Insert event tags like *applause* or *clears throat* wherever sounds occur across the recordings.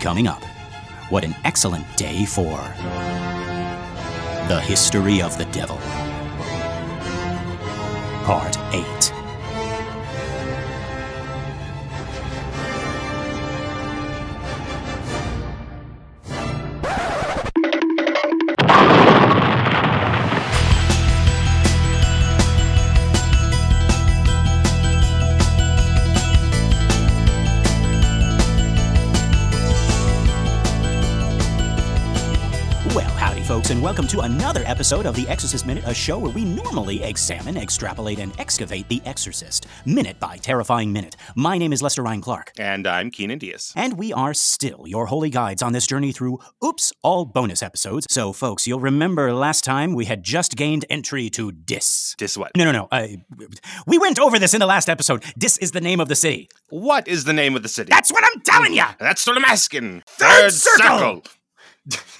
Coming up, what an excellent day for the history of the devil. Part 8. Welcome to another episode of The Exorcist Minute, a show where we normally examine, extrapolate, and excavate The Exorcist, minute by terrifying minute. My name is Lester Ryan Clark, And I'm Keenan Diaz. and we are still your holy guides on this journey through Oops, all bonus episodes. So, folks, you'll remember last time we had just gained entry to Dis. Dis what? No, no, no. Uh, we went over this in the last episode. Dis is the name of the city. What is the name of the city? That's what I'm telling you! That's what I'm asking. Third circle! *laughs*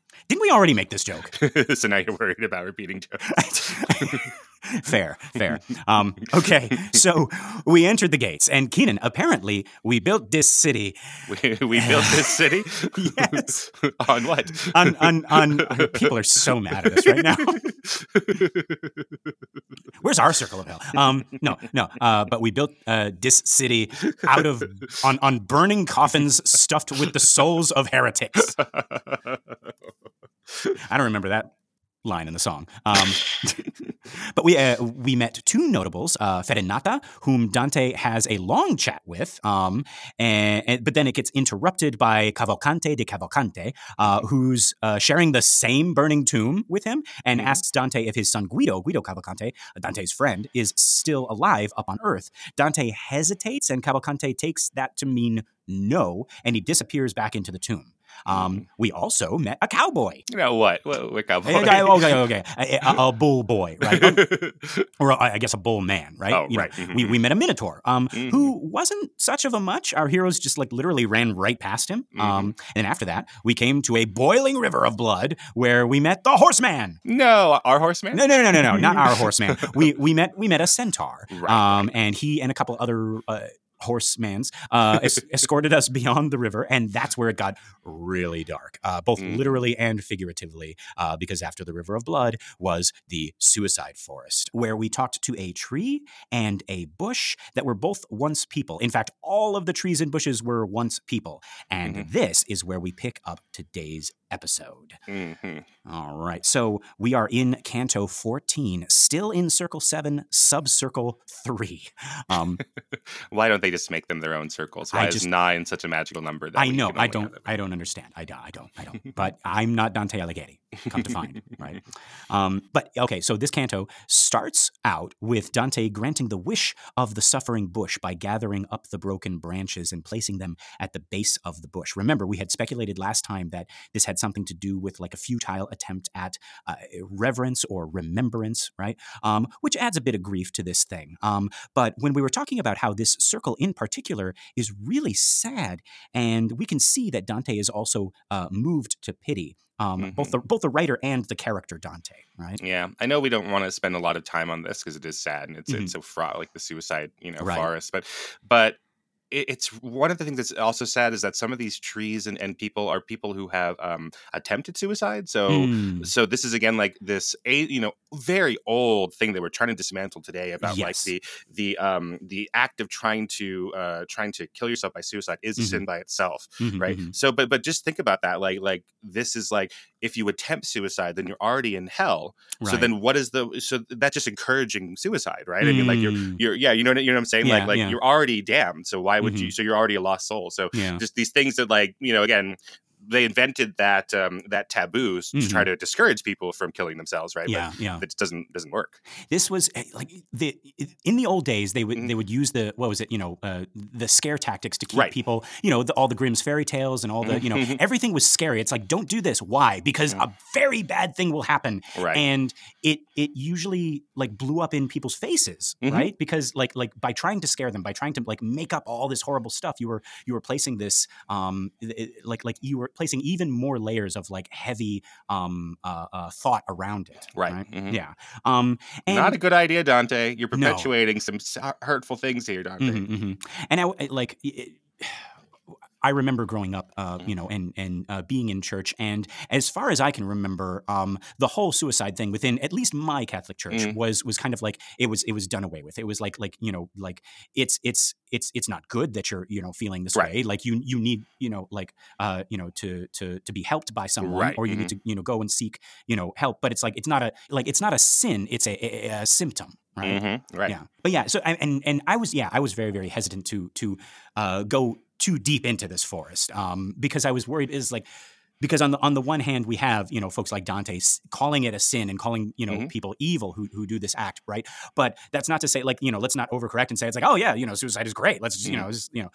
Didn't we already make this joke? *laughs* so now you're worried about repeating jokes. *laughs* fair, fair. Um, okay, so we entered the gates, and Keenan, apparently, we built this city we, we built this city? *laughs* Yes. On what? on, on, on. People are so mad at us right now. Where's our circle of hell? Um, no, no. Uh, but we built uh, this city out of on on burning coffins stuffed with the souls of heretics. I don't remember that line in the song. Um, *laughs* but we uh, we met two notables, uh, Farinata, whom Dante has a long chat with, um, and, and- but then it gets interrupted by Cavalcante de Cavalcanti, uh, who's uh, sharing the same burning tomb with him, and Mhm. asks Dante if his son Guido, Guido Cavalcanti, Dante's friend, is still alive up on Earth. Dante hesitates, and Cavalcante takes that to mean no, and he disappears back into the tomb. Um, we also met a cowboy. You know what? What, what cowboy? Okay, okay, okay. *laughs* A, a- a bull boy, right? Um, *laughs* or I I guess a bull man, right? Oh, You know, right. Mhm, we, we met a minotaur, um, Mhm. who wasn't such of a much. Our heroes just like literally ran right past him. Mm-hmm. Um, and after that, we came to a boiling river of blood where we met the horseman. no, our horseman? No, no, no, no, no, not our *laughs* horseman. We we met we met a centaur, Right, um, and he and a couple other. Uh, Horsemans uh, es- *laughs* escorted us beyond the river, and that's where it got really dark, uh, both Mhm. literally and figuratively. Uh, because after the river of blood was the suicide forest, where we talked to a tree and a bush that were both once people. In fact, all of the trees and bushes were once people, and Mhm. this is where we pick up today's episode. Mhm. All right. So we are in Canto 14, still in Circle 7, Subcircle 3. Um, *laughs* Why don't they just make them their own circles? I Why is nine such a magical number? That I know. I don't. I don't understand. I. I don't. I don't. But I'm not Dante Alighieri. Come to *laughs* find, right? Um, but okay. So this canto starts out with Dante granting the wish of the suffering bush by gathering up the broken branches and placing them at the base of the bush. Remember, we had speculated last time that this had something to do with like a futile attempt at uh, reverence or remembrance, right? Um, which adds a bit of grief to this thing. Um, but when we were talking about how this circle in particular is really sad, and we can see that Dante is also uh, moved to pity. Um, Both the both the writer and the character Dante, right? Yeah, I know we don't want to spend a lot of time on this because it is sad and it's Mhm. it's so fraught, like the suicide, you know, Right. forest. But but it's one of the things that's also sad is that some of these trees and, and people are people who have um, attempted suicide. So Mm, so this is again like this a you know very old thing that we're trying to dismantle today about like the the um the act of trying to uh trying to kill yourself by suicide is a Mhm. sin by itself mhm, right mhm. so but but just think about that like like this is like if you attempt suicide then you're already in hell. So then what is the so that's just encouraging suicide right? I mean like you're Mm, you're yeah you know what, you know what i'm saying? Yeah, like like yeah. you're already damned so why would you so you're already a lost soul. So yeah. just these things that like you know again they invented that um that taboos to try to discourage people from killing themselves right Mm-hmm. Yeah, yeah. but it doesn't doesn't work This was eh, like the in the old days they would Mhm. they would use the what was it you know uh, the scare tactics to keep Right. people you know the, all the Grimm's fairy tales and all the you know Mhm. *laughs* everything was scary. It's like don't do this. Why? Because a very bad thing will happen, right and it it usually like blew up in people's faces, Mhm. right? Because like like by trying to scare them, by trying to like make up all this horrible stuff, you were you were placing this um like like you were placing even more layers of like heavy um uh, uh thought around it, Right. Mhm. Yeah. Um. And not a good idea dante you're No. perpetuating some hurtful things here dante Mhm, mhm. And I, I- like, it, I remember growing up, uh, Mm-hmm. you know, and and uh, being in church, and as far as I can remember, um, the whole suicide thing within at least my Catholic church Mhm. was was kind of like it was it was done away with. It was like like you know like it's it's it's it's not good that you're you know feeling this Right. way. Like you you need you know like uh you know to to to be helped by someone, Right, or you need to you know go and seek you know help. But it's like it's not a like it's not a sin. It's a, a, a symptom, right? Mhm, Right. Yeah, but yeah. So and and- and I was yeah I was very very hesitant to to uh, go too deep into this forest um, because I was worried is like because on the on the one hand we have you know folks like Dante calling it a sin and calling you know Mhm. people evil who who do this act right but that's not to say like you know let's not overcorrect and say it's like oh yeah you know suicide is great let's just, you know just, you know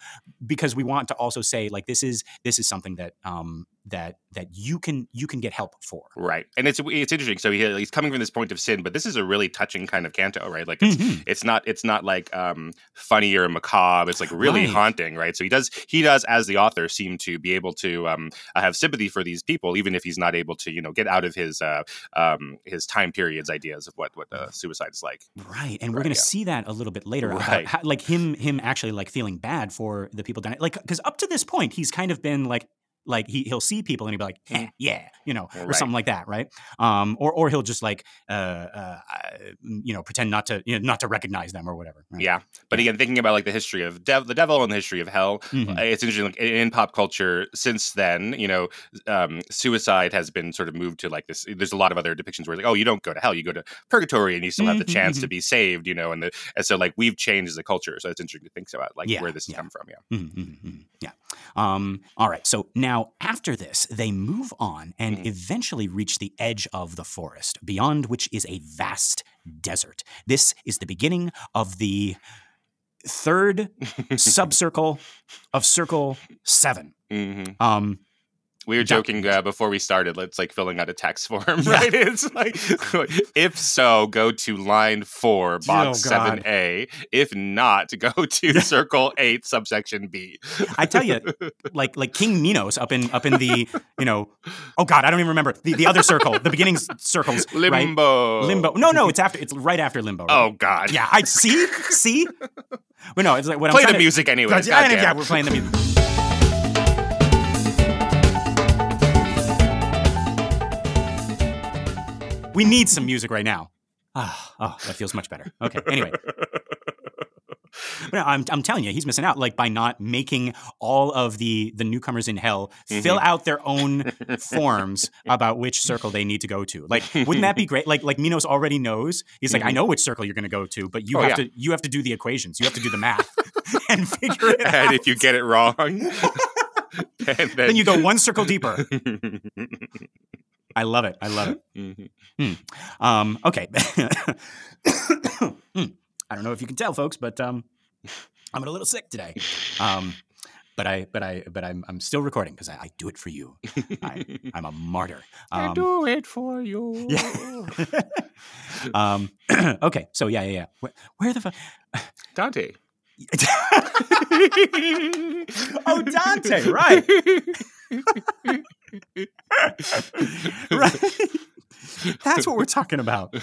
because we want to also say like this is this is something that um that that you can you can get help for Right, and it's it's interesting. So he, he's coming from this point of sin, but this is a really touching kind of canto, right? Like it's Mhm. it's not it's not like um funny or macabre. It's like really Right. haunting, right? So he does he does as the author seem to be able to um have sympathy for these people, even if he's not able to you know get out of his uh um his time periods ideas of what what uh, suicide is like. Right, and we're going to yeah. see that a little bit later. Right. how- like him, him actually like feeling bad for the people down. Like, because up to this point, he's kind of been like, like he he'll see people and he'll be like, eh, *laughs* yeah, you know, or Right. something like that, right? Um, or or he'll just like, uh, uh, uh, you know, pretend not to, you know, not to recognize them or whatever. Right? Yeah, but again, thinking about like the history of dev- the devil and the history of hell, uh, it's interesting. Like in pop culture, since then, you know, um, suicide has been sort of moved to like this. There's a lot of other depictions where like, oh, you don't go to hell, you go to purgatory, and you still have the Mhm, chance to mhm. be saved. You know, and the and so like we've changed as a culture. So it's interesting to think about like Yeah, where this has yeah. come from. Yeah. Mhm, mhm, mhm. Yeah. Um, all right. So now after this, they move on and Mhm. eventually reach the edge of the forest, beyond which is a vast desert. This is the beginning of the third *laughs* subcircle of circle seven. hmm Um, We were joking uh, before we started. It's like filling out a text *laughs* form, Yeah. right? It's like, *laughs* if so, go to line four, box Oh, seven A. If not, *laughs* go to circle eight, subsection B. I tell you, like like King Minos up in up in the you know, oh God, I don't even remember the, the other circle, the beginning circles, right? limbo, Limbo. No, no, it's after. It's right after limbo. right? Oh God, yeah. I see, see. But no, it's like what Play I'm the to- music anyway. Yeah, yeah, we're playing the music. We need some music right now. Ah, oh, that feels much better. Okay. Anyway, no, I'm, I'm telling you, he's missing out. Like by not making all of the the newcomers in hell fill out their own forms *laughs* about which circle they need to go to. Like, wouldn't that be great? Like, like Minos already knows. He's like, I Mhm. know which circle you're going to go to, but you Oh, have yeah. to you have to do the equations. You have to do the math *laughs* and figure it out. and if you get it wrong, *laughs* then, then you go one circle deeper. I love it. I love it. *laughs* Um, okay. *coughs* Hmm. I don't know if you can tell, folks, but um, I'm a little sick today. Um, but I, but I, but I'm, I'm still recording because I, I do it for you. I, *laughs* I'm a martyr. I Um, do it for you. Yeah. *laughs* um, *clears throat* okay. So yeah, yeah, yeah. Where, where the fuck? Dante. oh, Dante. Right. *laughs* right. That's what we're talking about.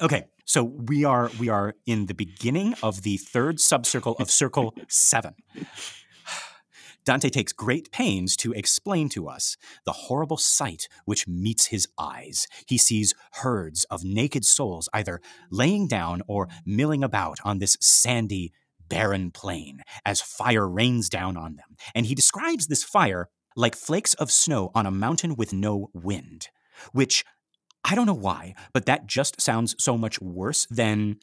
Okay, so we are we are in the beginning of the third subcircle of circle 7. Dante takes great pains to explain to us the horrible sight which meets his eyes. He sees herds of naked souls either laying down or milling about on this sandy, barren plain as fire rains down on them. And he describes this fire like flakes of snow on a mountain with no wind, which I don't know why, but that just sounds so much worse than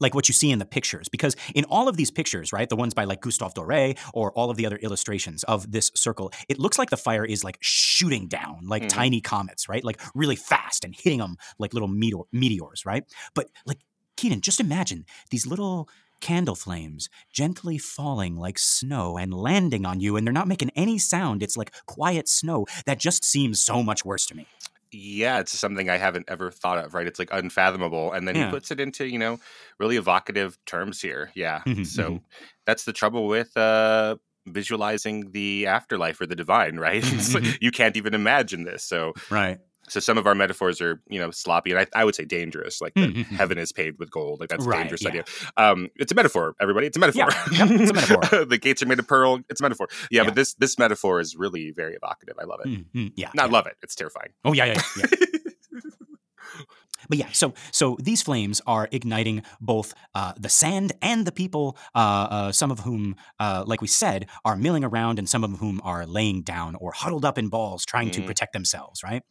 like what you see in the pictures. Because in all of these pictures, right, the ones by like Gustave Doré or all of the other illustrations of this circle, it looks like the fire is like shooting down like Mhm. tiny comets, right? Like really fast and hitting them like little meteor- meteors, right? But like, Keenan, just imagine these little candle flames gently falling like snow and landing on you, and they're not making any sound. It's like quiet snow. That just seems so much worse to me. yeah, it's something I haven't ever thought of, right? It's like unfathomable. And then Yeah. he puts it into, you know, really evocative terms here. Yeah. Mhm, so mhm. that's the trouble with uh visualizing the afterlife or the divine, right? *laughs* Like, *laughs* you can't even imagine this. So Right. So some of our metaphors are, you know, sloppy, and I, I would say dangerous. Like Mhm. heaven is paved with gold. Like that's a Right, dangerous yeah. idea. Um, it's a metaphor, everybody. It's a metaphor. Yeah, yeah, it's a *laughs* metaphor. the gates are made of pearl. It's a metaphor. Yeah, but this this metaphor is really very evocative. I love it. Mm, mm, yeah. Not love it. It's terrifying. Oh yeah, yeah, yeah. *laughs* But yeah, so so these flames are igniting both uh, the sand and the people, uh, uh, some of whom, uh, like we said, are milling around, and some of whom are laying down or huddled up in balls, trying to Mhm. protect themselves. Right.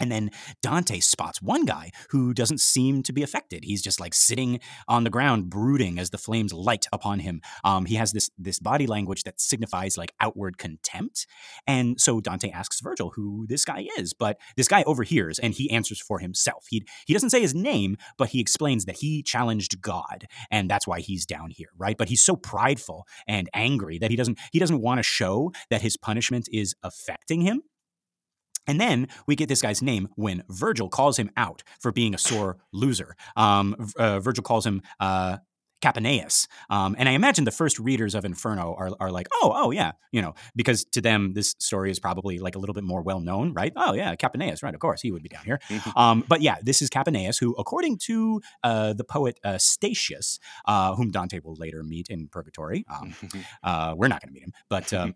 And then Dante spots one guy who doesn't seem to be affected. He's just like sitting on the ground, brooding as the flames light upon him. Um, he has this this body language that signifies like outward contempt. And so Dante asks Virgil who this guy is, but this guy overhears and he answers for himself. He he doesn't say his name, but he explains that he challenged God, and that's why he's down here, right? But he's so prideful and angry that he doesn't he doesn't want to show that his punishment is affecting him. And then we get this guy's name when Virgil calls him out for being a sore loser. Um, uh, Virgil calls him uh, Capaneus. Um, and I imagine the first readers of Inferno are, are like, oh, oh, yeah, you know, because to them, this story is probably like a little bit more well known, right? Oh, yeah, Capaneus, right, of course, he would be down here. Um, but yeah, this is Capaneus, who, according to uh, the poet uh, Statius, uh, whom Dante will later meet in Purgatory, um, uh, we're not going to meet him, but um,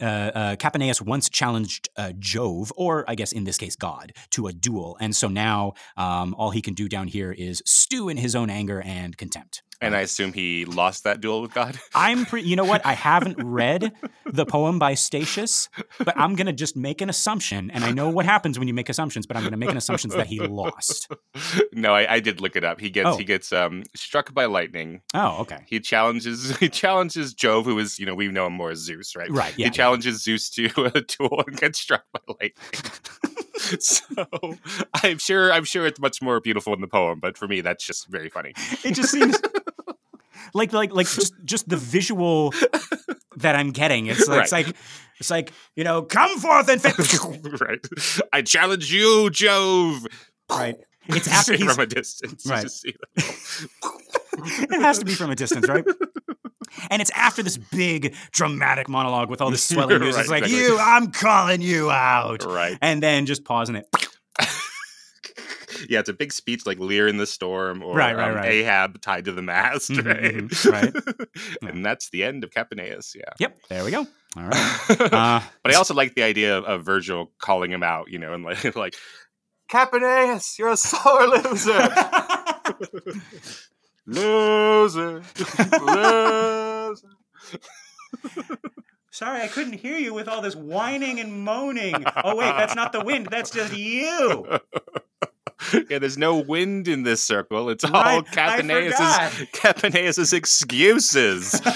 uh, uh, Capaneus once challenged uh, Jove, or I guess in this case God, to a duel, and so now um, all he can do down here is stew in his own anger and contempt. And I assume he lost that duel with God. *laughs* I'm pre- you know what? I haven't *laughs* read the poem by Statius, but I'm gonna just make an assumption, and I know what happens when you make assumptions, but I'm gonna make an assumption that he lost. *laughs* no, I, I did look it up. He gets Oh. he gets um struck by lightning. Oh, okay. He challenges he challenges Jove, who is you know we know him more as Zeus, right? Right. Yeah. he challenges Zeus to a duel and gets struck by lightning. so I'm sure I'm sure it's much more beautiful in the poem, but for me that's just very funny. it just seems like like like just just the visual that I'm getting. It's like, it's like it's like you know, come forth and fit. *laughs* right. I challenge you, Jove. right. *laughs* It's after he's from a distance. Right. see it has to be from a distance, right? And it's after this big dramatic monologue with all this swelling *laughs* music. it's like exactly. you, I'm calling you out, right. and then just pausing it. Yeah, it's a big speech like Lear in the Storm or Right, right, um, right. Ahab tied to the mast, Mhm, right? mhm, *laughs* right. and that's the end of Capaneus, yeah. Yep, there we go. All right. *laughs* Uh, but I also like the idea of, of Virgil calling him out, you know, and like, *laughs* like Capaneus, you're a sore loser. loser. loser. Sorry, I couldn't hear you with all this whining and moaning. Oh wait, that's not the wind. That's just you. *laughs* yeah, there's no wind in this circle. It's all Right, I Capaneus's *laughs* Capaneus's excuses. *laughs*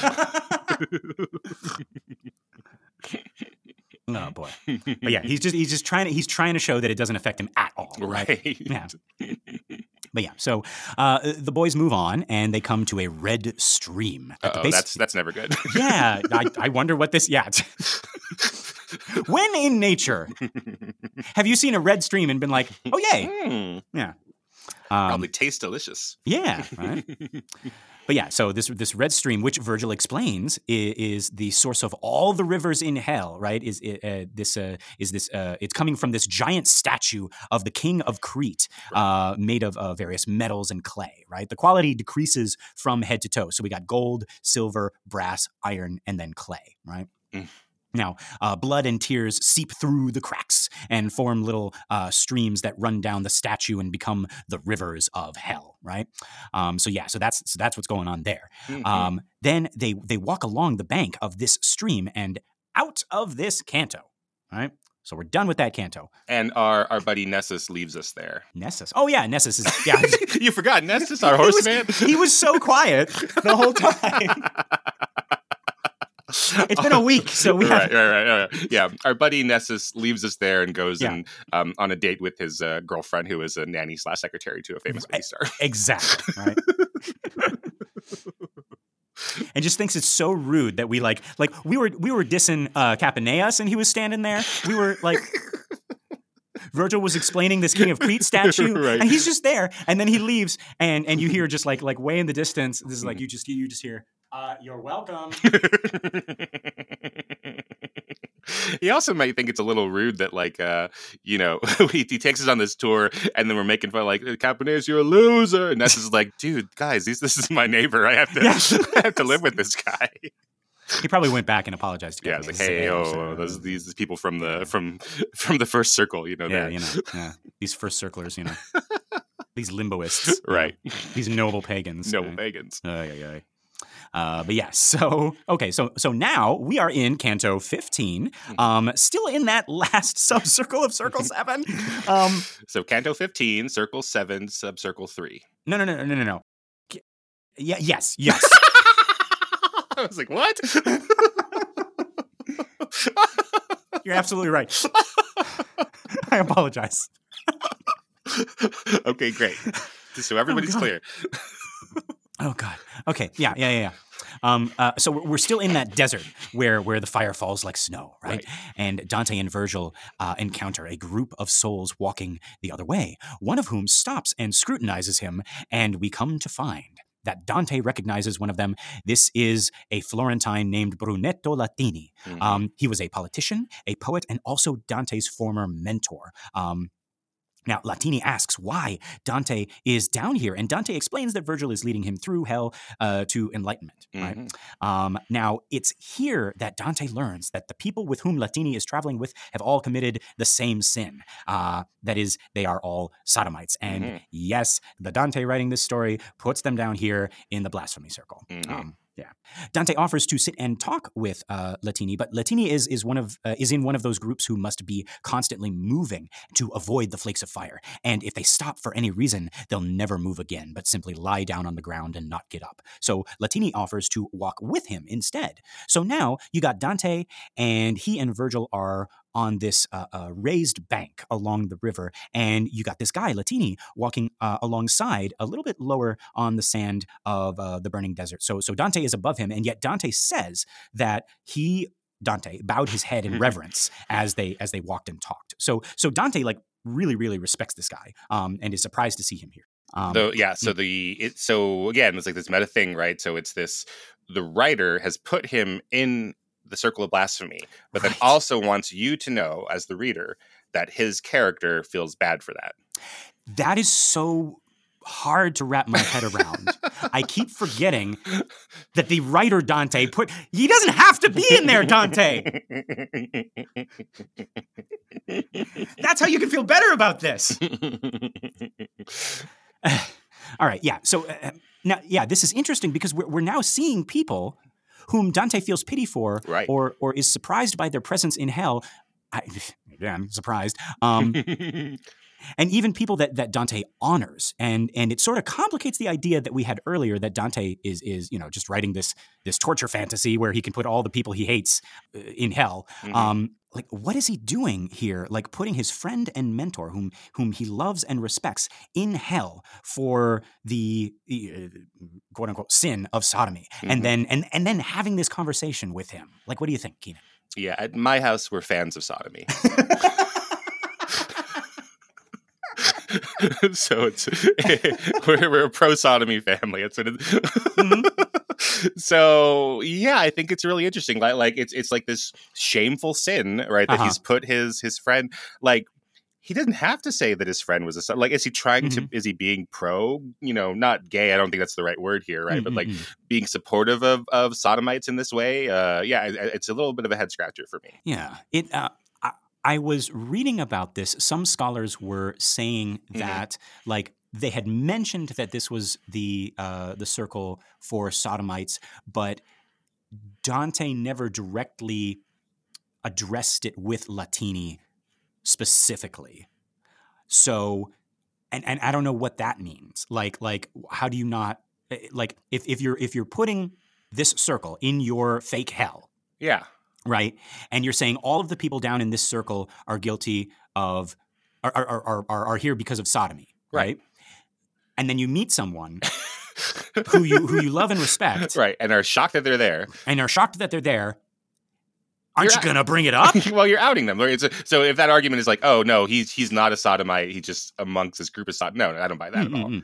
Oh boy. But yeah, he's just he's just trying to he's trying to show that it doesn't affect him at all. Right. right. Yeah. But yeah, so uh, the boys move on and they come to a red stream at the Uh-oh, base. that's that's never good. yeah, I, I wonder what this. Yeah. When in nature have you seen a red stream and been like, oh yay? Hmm, Yeah. probably Um, tastes delicious. yeah. Right. *laughs* But yeah, so this this red stream, which Virgil explains, is, is the source of all the rivers in hell. Right? Is uh, this uh, is this? Uh, it's coming from this giant statue of the king of Crete, uh, made of uh, various metals and clay. Right? The quality decreases from head to toe. So we got gold, silver, brass, iron, and then clay. Right. Mm. Now, uh, blood and tears seep through the cracks and form little uh, streams that run down the statue and become the rivers of hell. Right. Um, so yeah, so that's so that's what's going on there. Mhm. Um, then they they walk along the bank of this stream and out of this canto. Right. So we're done with that canto. and our our buddy Nessus leaves us there. Nessus. Oh yeah, Nessus is yeah. *laughs* you forgot Nessus, our *laughs* He was- horseman. he was so quiet the whole time. *laughs* *laughs* It's been a week, so we right, have right, right, right. Yeah, our buddy Nessus leaves us there and goes Yeah. and um, on a date with his uh, girlfriend, who is a nanny slash secretary to a famous Right. movie star. exactly *laughs* right. and just thinks it's so rude that we like like we were we were dissing uh Capaneus and he was standing there. We were like *laughs* Virgil was explaining this King of Crete statue, Right. and he's just there. And then he leaves, and and you hear just like like way in the distance. This is like you just you just hear, uh, "You're welcome." *laughs* he also might think it's a little rude that like uh you know *laughs* he, he takes us on this tour and then we're making fun like Capaneus, you're a loser and that's just like dude guys this, this is my neighbor I have to. *laughs* I have to live with this guy He probably went back and apologized to yeah like hey oh so- those these people from the from from the first circle you know yeah, you know, yeah. these first circlers, you know, these limboists, you know, right These noble pagans. no uh, pagans Ay, ay, ay. Uh, but yeah, *laughs* so okay, so so now we are in Canto 15, Mm-hmm. um, still in that *laughs* last subcircle of Circle *laughs* Seven. Um, so Canto 15 circle 7 subcircle 3 no, no, no, no, no, no. Yeah, yes, yes. I was like what You're absolutely right. I apologize. okay great so everybody's God. clear Oh God. Okay. Yeah. Yeah. Yeah. yeah. Um, uh, so we're still in that desert where where the fire falls like snow, right? Right. And Dante and Virgil uh, encounter a group of souls walking the other way. One of whom stops and scrutinizes him, and we come to find that Dante recognizes one of them. This is a Florentine named Brunetto Latini. Mhm. Um, he was a politician, a poet, and also Dante's former mentor. Um, now, Latini asks why Dante is down here, and Dante explains that Virgil is leading him through hell uh, to enlightenment. Right? Mhm. Um, now, it's here that Dante learns that the people with whom Latini is traveling with have all committed the same sin. Uh, that is, they are all sodomites. And Mhm. yes, the Dante writing this story puts them down here in the blasphemy circle. Mhm. Um, yeah, Dante offers to sit and talk with uh, Latini, but Latini is is one of uh, is in one of those groups who must be constantly moving to avoid the flakes of fire. And if they stop for any reason, they'll never move again, but simply lie down on the ground and not get up. So Latini offers to walk with him instead. So now you got Dante, and he and Virgil are on this uh, uh, raised bank along the river, and you got this guy Latini walking uh, alongside, a little bit lower on the sand of uh, the burning desert. So, so Dante is above him, and yet Dante says that he Dante bowed his head in *laughs* reverence as they as they walked and talked. So, so Dante like really really respects this guy, um, and is surprised to see him here. Um, So yeah, so the it so again it's like this meta thing, right? So it's this the writer has put him in the circle of blasphemy, but then also wants you to know as the reader that his character feels bad for that. that is so hard to wrap my head around. I keep forgetting that the writer Dante put he doesn't have to be in there, Dante. That's how you can feel better about this. *sighs* All right, yeah. So uh, now, yeah, this is interesting because we're, we're now seeing people whom Dante feels pity for, Right. or or is surprised by their presence in hell. I, *laughs* again, surprised. Um, *laughs* and even people that, that Dante honors, and and it sort of complicates the idea that we had earlier that Dante is is you know just writing this this torture fantasy where he can put all the people he hates uh, in hell. Mhm. Um, like what is he doing here? Like putting his friend and mentor, whom whom he loves and respects, in hell for the uh, quote unquote sin of sodomy, Mhm. and then and and then having this conversation with him. Like, what do you think, Keenan? yeah, at my house we're fans of sodomy. *laughs* *laughs* so it's *laughs* we're, we're a pro sodomy family. That's what it, *laughs* so yeah, I think it's really interesting. Like like it's it's like this shameful sin, right? That Uh-huh. he's put his his friend like he doesn't have to say that his friend was a son. Like, is he trying to? Is he being pro? You know, not gay. I don't think that's the right word here, right? But like Mm, mm, mm. being supportive of of sodomites in this way. Uh, yeah, it's a little bit of a head scratcher for me. Yeah, it. Uh, I, I was reading about this. Some scholars were saying Mhm. that, like, they had mentioned that this was the uh, the circle for sodomites, but Dante never directly addressed it with Latini specifically. So, and and I don't know what that means. Like, like, how do you not eh, like if if you're if you're putting this circle in your fake hell? Yeah, right? And you're saying all of the people down in this circle are guilty of are are are, are, are here because of sodomy, right? Right. And then you meet someone *laughs* who you who you love and respect, right, and are shocked that they're there. and are shocked that they're there. Aren't You're you gonna bring it up? *laughs* well, you're outing them. A- so if that argument is like, oh no, he's he's not a sodomite, he's just amongst this group of sodom. No, no, I don't buy that at all. No,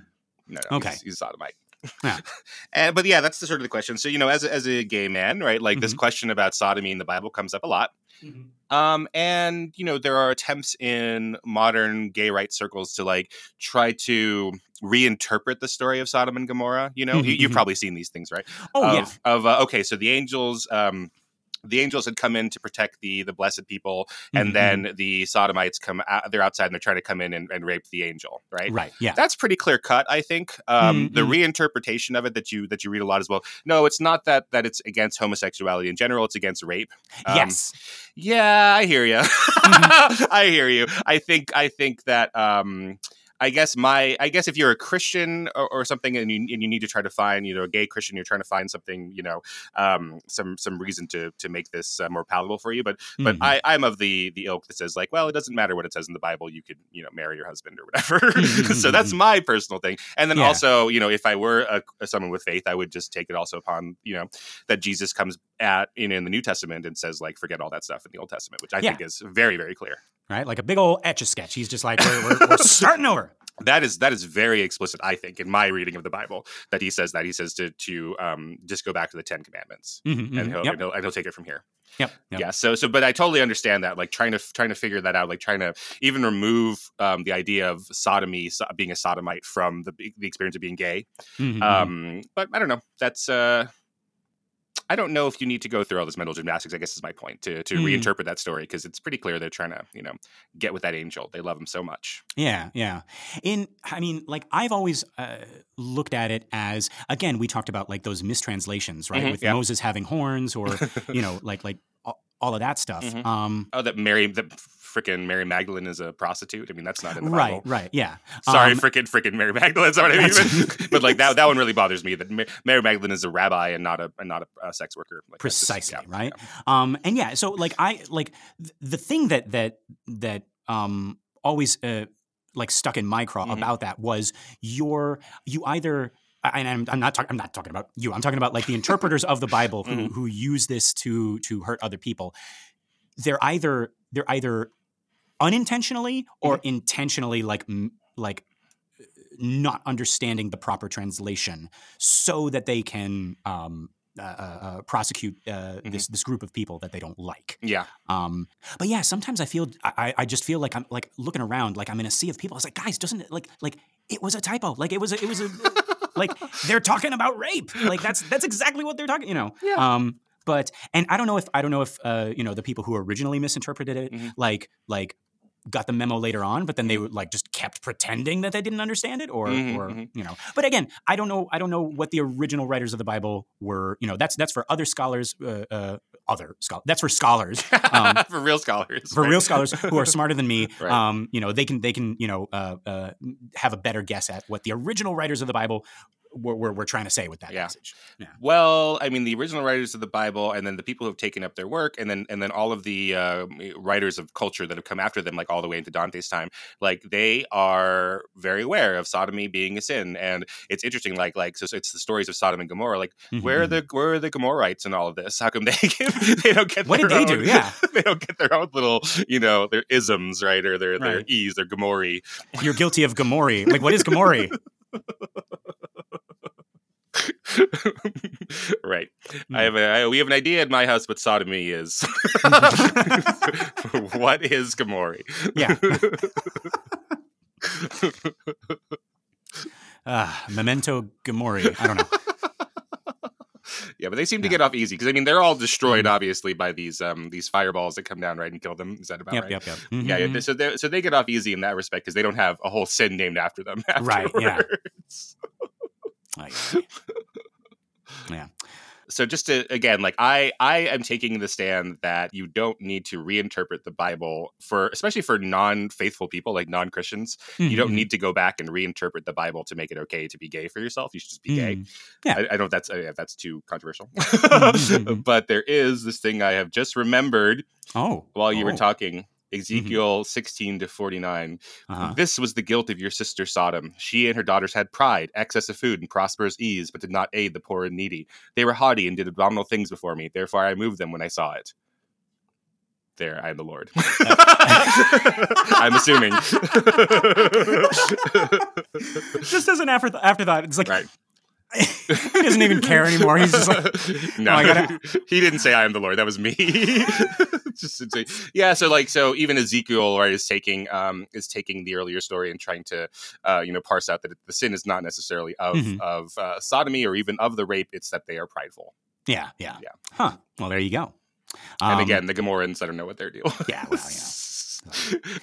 no Okay. he's, he's a sodomite. Yeah. *laughs* and, but yeah, that's the sort of the question. So you know, as a, as a gay man, right? Like this Mhm. question about sodomy in the Bible comes up a lot. Um, and you know, there are attempts in modern gay rights circles to like try to reinterpret the story of Sodom and Gomorrah. You know, Mhm, you, you've mhm. probably seen these things, right? Oh yeah. of, of uh, okay, so the angels, um, the angels had come in to protect the the blessed people, and Mhm, then the sodomites come out, they're outside and they're trying to come in and, and rape the angel, right? Right. Yeah. That's pretty clear cut, I think. Um, Mm, the mm. reinterpretation of it that you that you read a lot as well. No, it's not that that it's against homosexuality in general. It's against rape. Um, yes. yeah, I hear you. Mm-hmm. *laughs* I hear you. I think I think that um I guess my I guess if you're a Christian or, or something and you and you need to try to find you know a gay Christian you're trying to find something you know um some some reason to to make this uh, more palatable for you but but Mhm. I I'm of the the ilk that says like well it doesn't matter what it says in the Bible you could you know marry your husband or whatever *laughs* so that's *laughs* my personal thing and then Yeah. also you know if I were a, a someone with faith I would just take it also upon you know that Jesus comes at in, in the New Testament and says like forget all that stuff in the Old Testament, which I Yeah. think is very very clear. Right? Like a big old etch a sketch. He's just like, we're, we're, we're starting over. *laughs* That is that is very explicit, I think, in my reading of the Bible that he says that he says to to um, just go back to the Ten Commandments Mhm, and, mhm. he'll, Yep. and, he'll, and he'll take it from here. Yep. Yep. Yeah. So so but I totally understand that. Like trying to trying to figure that out, like trying to even remove um, the idea of sodomy so, being a sodomite from the the experience of being gay. Mhm, mhm. Um, but I don't know. That's uh, I don't know if you need to go through all this mental gymnastics. I guess is my point to to Mm. reinterpret that story because it's pretty clear they're trying to you know get with that angel. They love him so much. Yeah, yeah. In I mean, like I've always uh, looked at it as again, we talked about like those mistranslations, right? Mhm, With yeah. Moses having horns, or you know, *laughs* like like all, of that stuff. Mhm. Um, Oh, that Mary, that freaking Mary Magdalene is a prostitute. I mean, that's not in the right, Bible. right, right, yeah. Sorry, Um, frickin' frickin' Mary Magdalene. That's what I mean. That's- *laughs* but like that, that one really bothers me. That Mary Magdalene is a rabbi and not a and not a, uh sex worker. Like, that's just- precisely yeah, right yeah. um and yeah so like i like th- the thing that that that um always uh like stuck in my craw Mhm. about that was your you either and I'm, I'm not talking. I'm not talking about you. I'm talking about like the interpreters of the Bible who Mhm. who use this to to hurt other people. They're either they're either unintentionally or Mm-hmm. intentionally like like not understanding the proper translation so that they can um, uh, uh, uh, prosecute uh, Mm-hmm. this this group of people that they don't like. Yeah. Um, but yeah, sometimes I feel I, I just feel like I'm like looking around, like I'm in a sea of people. I was like, guys, doesn't it like like it was a typo? Like it was a, it was a *laughs* like they're talking about rape. Like that's that's exactly what they're talking. You know. Yeah. Um, but and I don't know if I don't know if uh, you know the people who originally misinterpreted it Mhm. like like got the memo later on, but then they would like just kept pretending that they didn't understand it, or Mhm, or mhm. you know. But again, I don't know. I don't know what the original writers of the Bible were. You know, that's that's for other scholars. Uh, uh, other scholars. That's for scholars. Um, *laughs* for real scholars. for right? real scholars who are smarter than me, *laughs* Right. um, you know, they can they can you know uh, uh, have a better guess at what the original writers of the Bible were, we're trying to say with that Yeah. message. Yeah. Well, I mean, the original writers of the Bible, and then the people who have taken up their work, and then and then all of the uh, writers of culture that have come after them, like all the way into Dante's time, like they are very aware of sodomy being a sin, and it's interesting. Like like so, it's the stories of Sodom and Gomorrah. Like where are Mhm. the where are the Gomorrites in all of this? How come they *laughs* get, they don't get What their did they own- do? Yeah. *laughs* they don't get their own little you know their isms right or their their Right. e's their Gomorri. You're guilty of Gomorrah. Like, what is Gomorrah? *laughs* *laughs* right. Hmm. I have a, I, we have an idea in my house what sodomy is. *laughs* *laughs* what is Gamori? Yeah. Ah, memento Gomorrah. I don't know. yeah, but they seem to get off easy because I mean they're all destroyed Mhm. obviously by these um these fireballs that come down right and kill them. Is that about Yep, right? yep, yep. Yeah, yeah. Mhm. So they so they get off easy in that respect because they don't have a whole sin named after them. Right, yeah. Like, *laughs* yeah. so just to again like i i am taking the stand that you don't need to reinterpret the bible for especially for non-faithful people like non-christians you don't Mhm. need to go back and reinterpret the bible to make it okay to be gay for yourself you should just be gay Mhm. Yeah. I, I don't know if that's uh, if that's too controversial mhm. *laughs* but there is this thing i have just remembered Oh. while you were oh, talking Ezekiel 16 to 49. Uh-huh. This was the guilt of your sister Sodom. She and her daughters had pride, excess of food, and prosperous ease, but did not aid the poor and needy. They were haughty and did abominable things before me. Therefore, I moved them when I saw it. There, I am the Lord. *laughs* I'm assuming. *laughs* Just as an after after that, it's like right. *laughs* he doesn't even care anymore. He's just like, no, "Oh, gotta- he didn't say I am the Lord. That was me. *laughs* just say- yeah. So like, so even Ezekiel, right, is taking um is taking the earlier story and trying to uh you know parse out that the sin is not necessarily of Mhm. of uh, sodomy or even of the rape. It's that they are prideful. yeah, yeah, Yeah. Huh. Well, there you go. and Um, again, the Gomorrans, I don't know what their deal. yeah, well,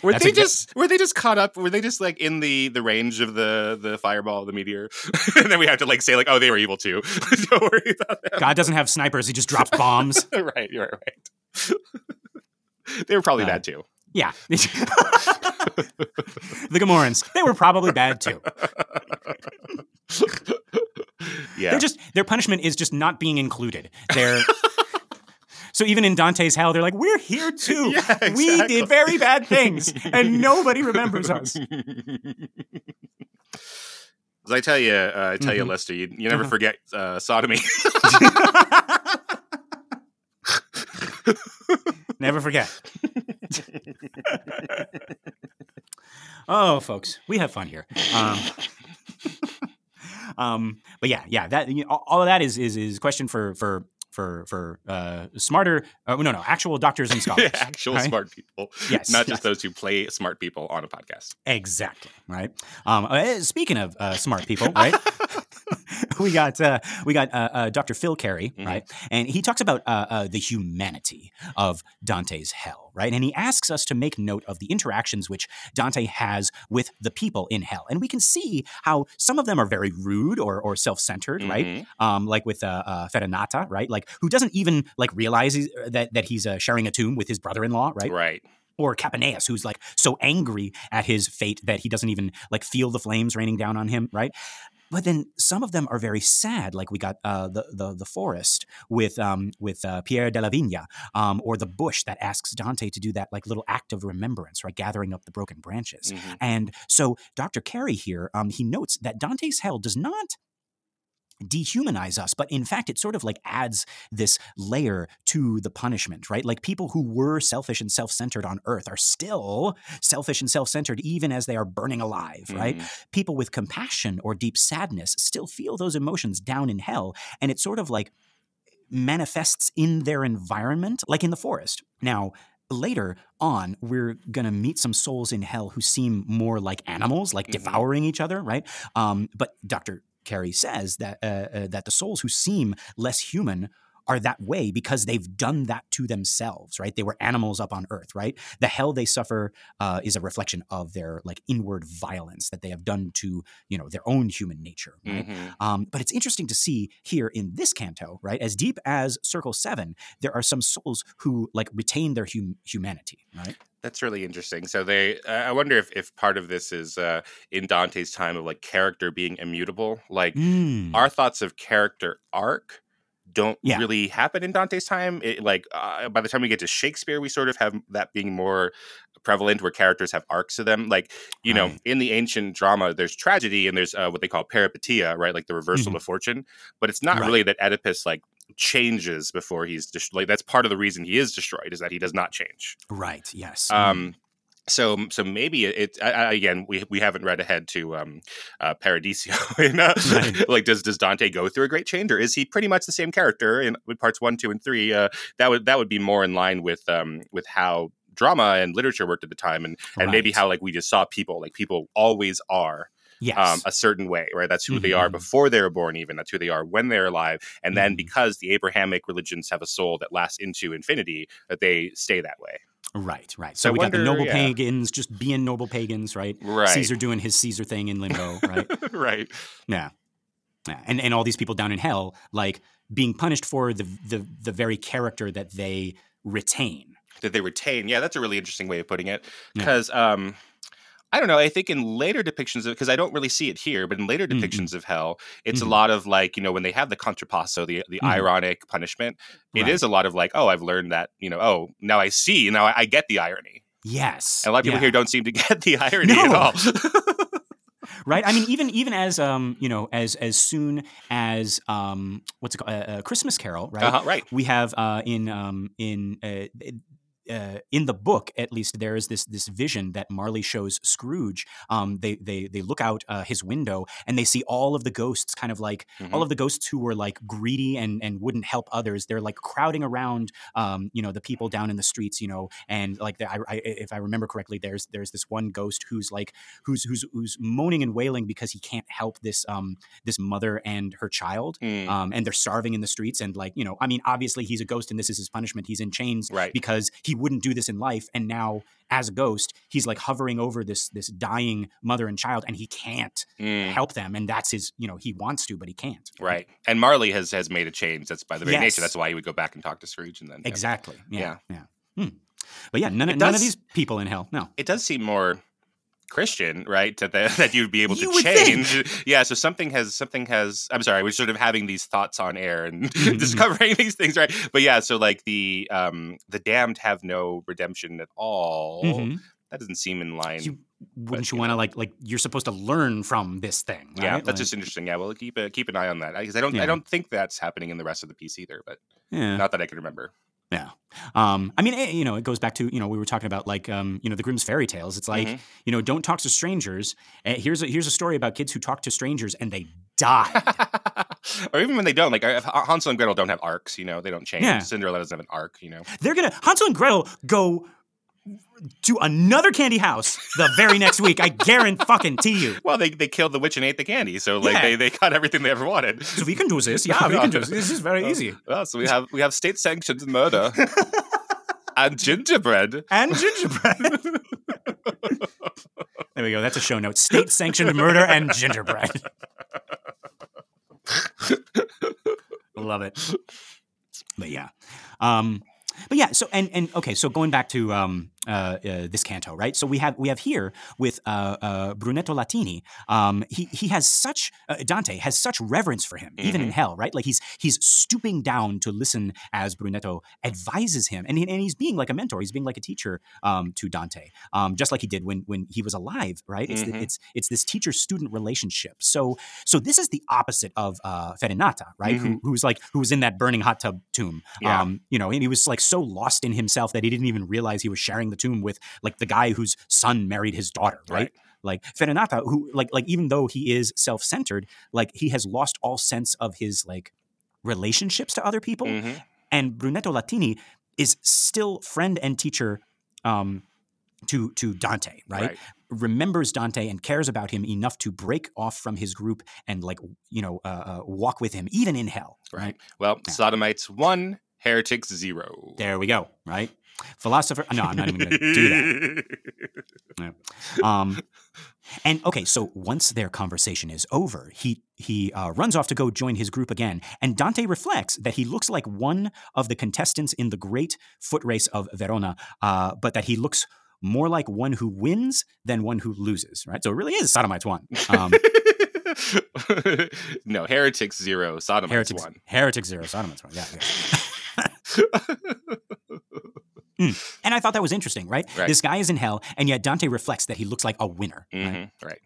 were That's they just were they just caught up? Were they just like in the the range of the the fireball, the meteor, *laughs* and then we have to like say like, oh, they were evil too. *laughs* don't worry about that. God doesn't have snipers; he just drops bombs. right, you're right. *laughs* they were probably Uh, bad too. yeah, *laughs* the Gamorreans, they were probably bad too. yeah. They're just their punishment is just not being included. They're *laughs* so even in Dante's hell, they're like, we're here too. Yeah, We did very bad things, and nobody remembers us. As I tell you, uh, I tell you, Mhm. Lester, you, you never Uh-huh. forget uh, sodomy. Never forget. oh, folks, we have fun here. Um, um, but yeah, yeah, that you know, all- of that is is is question for for for for uh, smarter. Uh, no, no, actual doctors and *laughs* scholars. Actual right? smart people, Yes, not just those who play smart people on a podcast. Exactly. Right. Um, uh, speaking of uh, smart people, right? *laughs* *laughs* we got uh, we got uh, uh, Dr. Phil Carey, Mhm. right? And he talks about uh, uh, the humanity of Dante's hell, right? And he asks us to make note of the interactions which Dante has with the people in hell, and we can see how some of them are very rude or, or self-centered, right? Mhm. um, like with uh, uh, right? Like who doesn't even like realize that that he's uh, sharing a tomb with his brother-in-law, right? Right. Or Capaneus, who's like so angry at his fate that he doesn't even like feel the flames raining down on him, right? But then some of them are very sad, like we got uh, the the the forest with um, with uh, Pier della Vigna, um, or the bush that asks Dante to do that like little act of remembrance, right, gathering up the broken branches. Mhm. And so Dr. Carey here, um, he notes that Dante's hell does not dehumanize us, but in fact, it sort of like adds this layer to the punishment, right? Like people who were selfish and self centered on earth are still selfish and self centered even as they are burning alive, right? Mhm. People with compassion or deep sadness still feel those emotions down in hell. And it sort of like manifests in their environment, like in the forest. Now, later on, we're going to meet some souls in hell who seem more like animals, like Mhm. devouring each other, right? Um, but Dr. Carey says that uh, uh, that the souls who seem less human are that way because they've done that to themselves, right? They were animals up on earth, right? The hell they suffer uh, is a reflection of their like inward violence that they have done to you know their own human nature, right? Mhm. Um, but it's interesting to see here in this canto, right? As deep as Circle Seven, there are some souls who like retain their hum- humanity, right? That's really interesting. So they, I wonder if if part of this is uh, in Dante's time of like character being immutable. Like Mm. our thoughts of character arc don't Yeah. really happen in Dante's time. It, like uh, by the time we get to Shakespeare, we sort of have that being more prevalent, where characters have arcs to them. Like you know, Right. in the ancient drama, there's tragedy and there's uh, what they call peripeteia, right? Like the reversal of fortune. But it's not Mm-hmm. Right. really that Oedipus like changes before he's just like that's part of the reason he is destroyed is that he does not change. right. Yes. Um, so so maybe it, it I, again we we haven't read ahead to um uh Paradiso *laughs* and, uh, Right. *laughs* like does does Dante go through a great change or is he pretty much the same character in with parts 1 2 and 3 uh that would that would be more in line with um with how drama and literature worked at the time and and maybe how like we just saw people like people always are yes. um, a certain way, right? That's who they are Mhm. before they were born, even. That's who they are when they're alive. And then Mhm. because the Abrahamic religions have a soul that lasts into infinity, that they stay that way. right. Right. so I we got the noble yeah. pagans just being noble pagans, right? Right. Caesar doing his Caesar thing in limbo, right? *laughs* right. Yeah. Yeah. And and all these people down in hell, like being punished for the the the very character that they retain. That they retain. Yeah, that's a really interesting way of putting it. Yeah. Because um I don't know. I think in later depictions of because I don't really see it here, but in later Mhm. depictions of hell, it's Mhm. a lot of like you know when they have the contrapasso, the the Mhm. ironic punishment. It is Right. a lot of like, oh, I've learned that you know. Oh, now I see. Now I, I get the irony. Yes. And a lot of people Yeah. here don't seem to *laughs* get the *laughs* irony at all. *laughs* right? I mean, even even as um, you know, as as soon as um, what's it called, uh, uh, Christmas Carol, right? uh-huh, right. We have uh, in um, in uh, uh, in the book, at least, there is this this vision that Marley shows Scrooge. Um, they they they look out uh, his window and they see all of the ghosts, kind of like Mhm. all of the ghosts who were like greedy and and wouldn't help others. They're like crowding around, um, you know, the people down in the streets, you know, and like the, I, I, if I remember correctly, there's there's this one ghost who's like who's who's who's moaning and wailing because he can't help this um this mother and her child. Mm, Um, and they're starving in the streets, and like you know, I mean, obviously he's a ghost, and this is his punishment. He's in chains right. because he wouldn't do this in life and now as a ghost he's like hovering over this this dying mother and child and he can't Mm, help them and that's his you know he wants to but he can't right. And Marley has has made a change. That's by the very Yes. nature. That's why he would go back and talk to Scrooge, and then exactly yeah yeah, Yeah. Hmm. but yeah none, of none of these people in hell no it does seem more Christian, right? That the, *laughs* that you'd be able You to would think. change. Yeah. So something has something has. I'm sorry. We're sort of having these thoughts on air and *laughs* *laughs* discovering these things, right? But yeah. So like the um the damned have no redemption at all. Mhm. That doesn't seem in line. You- wouldn't you you want to like like you're supposed to learn from this thing yeah, that's Like, just interesting. Yeah, well, keep a, keep an eye on that because I don't Yeah. I don't think that's happening in the rest of the piece either. But yeah. not that I can remember. Yeah. Um, I mean, eh, you know, it goes back to, you know, we were talking about like, um, you know, the Grimm's fairy tales. It's like, Mhm. you know, don't talk to strangers. Uh, here's a, here's a story about kids who talk to strangers and they die. *laughs* or even when they don't, like uh, Hansel and Gretel don't have arcs. You know, they don't change. Yeah. Cinderella doesn't have an arc. You know. They're going to, Hansel and Gretel go to another candy house the very next week. I guarantee you. Well, they, they killed the witch and ate the candy, so like Yeah. they, they got everything they ever wanted. So we can do this. Yeah, we can do this. This is very easy. Well, so we have we have state sanctioned murder *laughs* and gingerbread. And gingerbread. there we go. That's a show note. State sanctioned murder and gingerbread. Love it. But yeah. Um, but yeah, so and and okay, so going back to um, uh, uh, this canto, right? So we have we have here with uh, uh, Brunetto Latini. Um, he he has such uh, Dante has such reverence for him, even in hell, right? Like he's he's stooping down to listen as Brunetto advises him, and he, and he's being like a mentor. He's being like a teacher um, to Dante, um, just like he did when when he was alive, right? It's the- Mhm. it's it's this teacher student relationship. So so this is the opposite of uh, right? Who, who's like who was in that burning hot tub tomb. Yeah. Um, you know, and he was like so lost in himself that he didn't even realize he was sharing the tomb with like the guy whose son married his daughter, right? Right. Like Farinata, who like like even though he is self-centered, like he has lost all sense of his like relationships to other people. Mhm. And Brunetto Latini is still friend and teacher um, to to Dante, right? remembers Dante and cares about him enough to break off from his group and like you know uh, uh, walk with him even in hell. Right Well, Yeah. sodomites one, heretics zero. there we go. Right, philosopher. No, I'm not even going to do that. *laughs* Um, and okay, so once their conversation is over, he he uh, runs off to go join his group again, and Dante reflects that he looks like one of the contestants in the great foot race of Verona, uh, but that he looks more like one who wins than one who loses. Right, so it really is Sodomites one. Um, *laughs* no, heretics zero, sodomites heretics, one. heretics zero, Sodomites one. Yeah. yeah. *laughs* And I thought that was interesting, right? Right. This guy is in hell, and yet Dante reflects that he looks like a winner. right? Mhm, Right.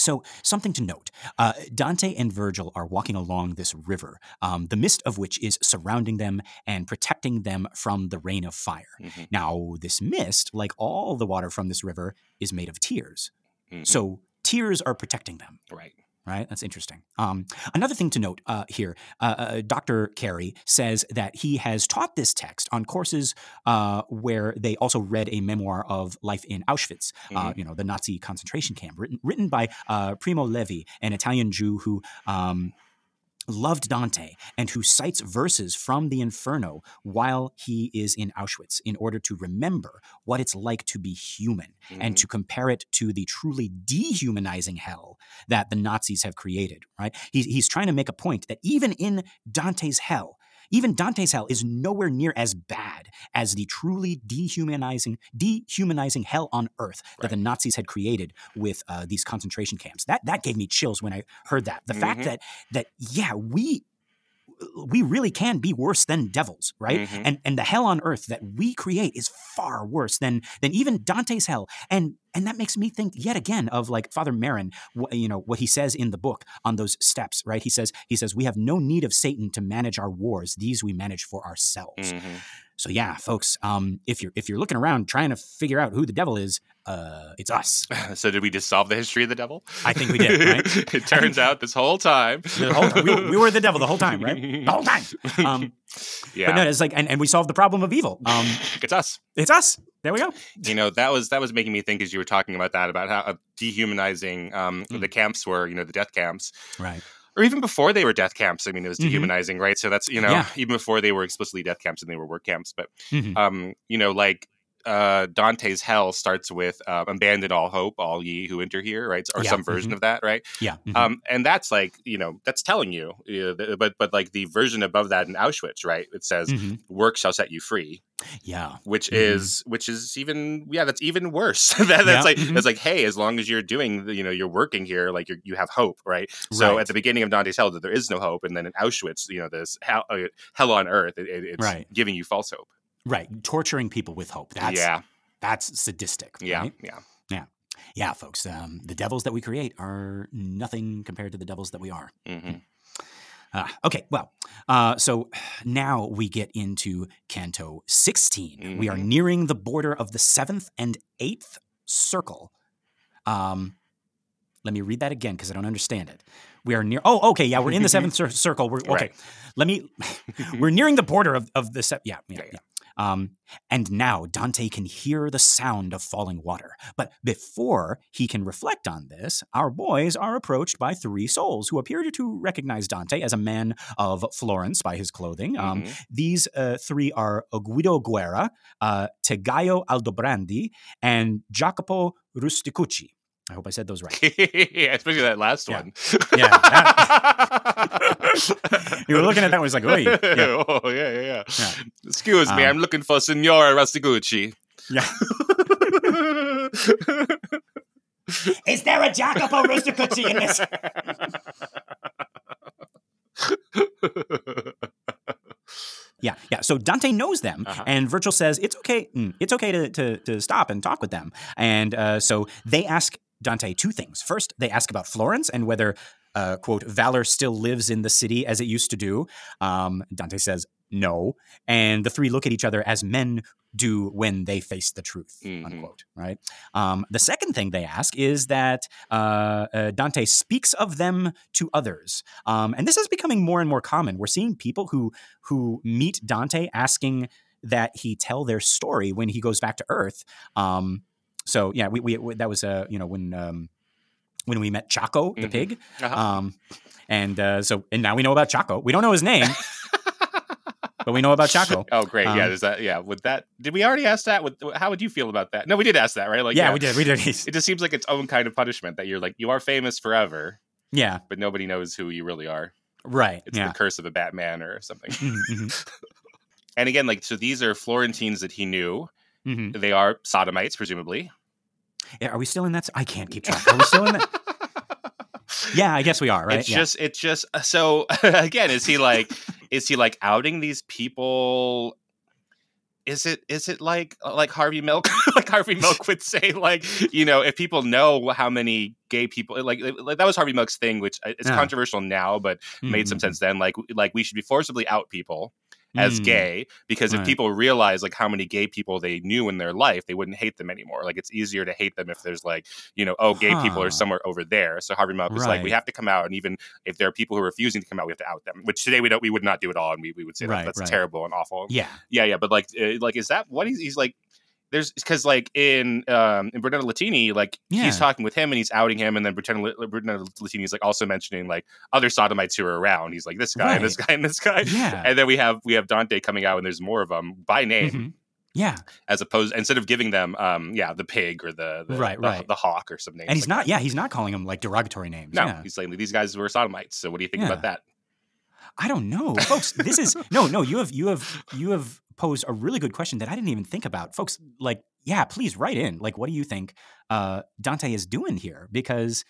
So, something to note uh, Dante and Virgil are walking along this river, um, the mist of which is surrounding them and protecting them from the rain of fire. Mhm, Now, this mist, like all the water from this river, is made of tears. mhm. So, tears are protecting them. right. Right, that's interesting. Um, another thing to note uh, here, uh, uh, Dr. Carey says that he has taught this text on courses uh, where they also read a memoir of life in Auschwitz, uh, you know, the Nazi concentration camp, written written by uh, Primo Levi, an Italian Jew who. Um, Loved Dante and who cites verses from the Inferno while he is in Auschwitz in order to remember what it's like to be human and Mhm. to compare it to the truly dehumanizing hell that the Nazis have created, right? He's, he's trying to make a point that even in Dante's hell, even Dante's hell is nowhere near as bad as the truly dehumanizing, dehumanizing hell on earth that the Nazis had created with uh, these concentration camps. That that gave me chills when I heard that. The fact Mhm. that that yeah, we we really can be worse than devils, right? Mhm. And and the hell on earth that we create is far worse than than even Dante's hell. And and that makes me think yet again of like Father Merrin, wh- you know, what he says in the book on those steps, right? He says he says we have no need of Satan to manage our wars; these we manage for ourselves. Mhm. So yeah, folks, um, if you're if you're looking around trying to figure out who the devil is, uh, it's us. *laughs* so did we just solve the history of the devil? I think we did. Right? *laughs* it turns out this whole time, whole time we, we, were the devil the whole time, right? The whole time. Um, yeah, *laughs* but no, it's like, and, and we solved the problem of evil. Um, it's us. It's us. There we go. You know that was that was making me think as you were talking about that about how uh, dehumanizing um, mm. the camps were. You know the death camps, right? Or even before they were death camps. I mean, it was mm-hmm. dehumanizing, mm-hmm. right? So that's you know yeah. even before they were explicitly death camps and they were work camps. But mm-hmm. um, you know, like uh, Dante's hell starts with uh, "Abandon all hope, all ye who enter here," right? Or yeah. some version mm-hmm. of that, right? Yeah. Mm-hmm. Um, and that's like you know that's telling you, uh, but but like the version above that in Auschwitz, right? It says, mm-hmm. "Work shall set you free." Yeah. Which mm-hmm. is which is even yeah that's even worse. *laughs* that, that's yeah. like mm-hmm. that's like hey, as long as you're doing you know you're working here, like you you have hope, right? So right. at the beginning of Dante's Hell, there is no hope, and then in Auschwitz, you know, this hell, uh, hell on earth, it, it, it's right. giving you false hope. Right, torturing people with hope. That's yeah. That's sadistic. Yeah. Right? Yeah. Yeah. Yeah, folks. Um, the devils that we create are nothing compared to the devils that we are. Mm-hmm. Uh, okay, well, uh, so now we get into Canto 16. Mm-hmm. We are mm-hmm. nearing the border of the seventh and eighth circle. Um, let me read that again because I don't understand it. We are near. Oh, okay, yeah, we're in the seventh *laughs* cir- circle. We're okay. Right. Let me. *laughs* we're nearing the border of of the. Se- yeah, yeah, yeah. yeah. Um, and now Dante can hear the sound of falling water. But before he can reflect on this, our boys are approached by three souls who appear to recognize Dante as a man of Florence by his clothing. Um, mm-hmm. These uh, three are Guido Guerra, uh, Tegaio Aldobrandi, and Jacopo Rusticucci. I hope I said those right. *laughs* yeah, especially that last yeah. one. yeah. That... *laughs* *laughs* you were looking at that one, it's like, oh, yeah. Oh, yeah, yeah, yeah. yeah. Excuse me, um, I'm looking for Signora Rastigucci. Yeah. Is there a Jacopo Rusticucci in this? Yeah, yeah. So Dante knows them, uh-huh. and Virgil says it's okay. Mm, it's okay to, to, to stop and talk with them. And uh, so they ask Dante two things. First, they ask about Florence and whether, uh, quote, valor still lives in the city as it used to do. Um, Dante says no. And the three look at each other as men do when they face the truth, mm-hmm. unquote, right? Um, the second thing they ask is that uh, uh, Dante speaks of them to others. Um, and this is becoming more and more common. We're seeing people who, who meet Dante asking that he tell their story when he goes back to Earth. Um, so yeah, we, we, that was uh, you know when um, when we met Ciacco the mm-hmm. pig, uh-huh. um, and uh, so and now we know about Ciacco. We don't know his name. *laughs* but we know about Ciacco. Oh, great! Um, yeah, is that yeah? Would that did we already ask that? Would, how would you feel about that? No, we did ask that, right? Like, yeah, yeah. we did. We did. it just seems like its own kind of punishment that you're like you are famous forever. Yeah, but nobody knows who you really are. Right. It's yeah. the curse of a Batman or something. Mm-hmm. mm-hmm. *laughs* and again, like so, these are Florentines that he knew. Mm-hmm. They are sodomites, presumably. Yeah, are we still in that? I can't keep track. Are we still in that? *laughs* yeah, I guess we are, right? It's yeah. just, it's just. Uh, so *laughs* again, is he like, is he like outing these people? Is it is it like uh, like Harvey Milk *laughs* like Harvey Milk would say like you know if people know how many gay people like, like that was Harvey Milk's thing which uh, is yeah. controversial now but mm-hmm. made some mm-hmm. sense then like like we should be forcibly out people as mm. gay because if people realize like how many gay people they knew in their life they wouldn't hate them anymore like it's easier to hate them if there's like you know oh gay huh. people are somewhere over there so harvey milk is like we have to come out and even if there are people who are refusing to come out we have to out them which today we don't we would not do at all and we, we would say right, that that's right. terrible and awful yeah yeah yeah but like uh, like is that what he's, he's like there's because like in um in Brunetto Latini, like yeah. he's talking with him and he's outing him, and then Brunetto, Brunetto Latini is like also mentioning like other sodomites who are around. He's like this guy right. and this guy and this guy. Yeah. And then we have we have Dante coming out and there's more of them by name. Mm-hmm. Yeah. As opposed instead of giving them um yeah, the pig or the, the right, the, right. the hawk or something. And he's like not that. yeah, he's not calling them like derogatory names. No, yeah. he's saying these guys were sodomites. So what do you think yeah. about that? I don't know. Folks, this is no, no, you have you have you have posed a really good question that I didn't even think about. Folks, like yeah, please write in. Like, what do you think uh, Dante is doing here? Because,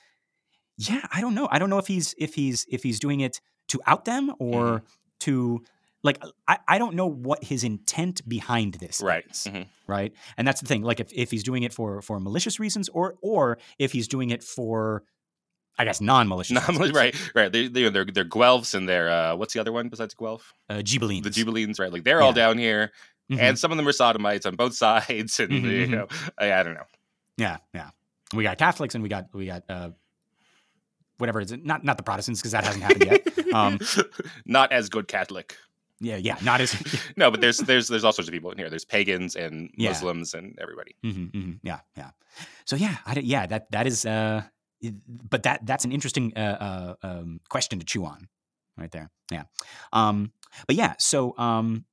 yeah, I don't know. I don't know if he's if he's if he's doing it to out them or mm-hmm. to like I, I don't know what his intent behind this right is, mm-hmm. right and that's the thing like if, if he's doing it for for malicious reasons or or if he's doing it for I guess non-malicious. Non-malicious right, right. They, they, they're they're Guelphs and they're uh, what's the other one besides Guelph? Uh, Ghibellines. The Ghibellines, right? Like they're yeah. all down here Mhm. and some of them are sodomites on both *laughs* sides, and Mhm, you mhm. know, I, I don't know. Yeah, yeah. We got Catholics and we got we got uh, whatever is it? Not not the Protestants because that hasn't happened yet. Um, *laughs* Not as good Catholic. yeah, yeah. Not as. *laughs* No, but there's there's there's all sorts of people in here. There's pagans and Yeah. Muslims and everybody. Mhm, mhm, yeah, yeah. So yeah, I, yeah. That that is. Uh, but that that's an interesting uh, uh, um, question to chew on, right there. Yeah. Um, but yeah. So um,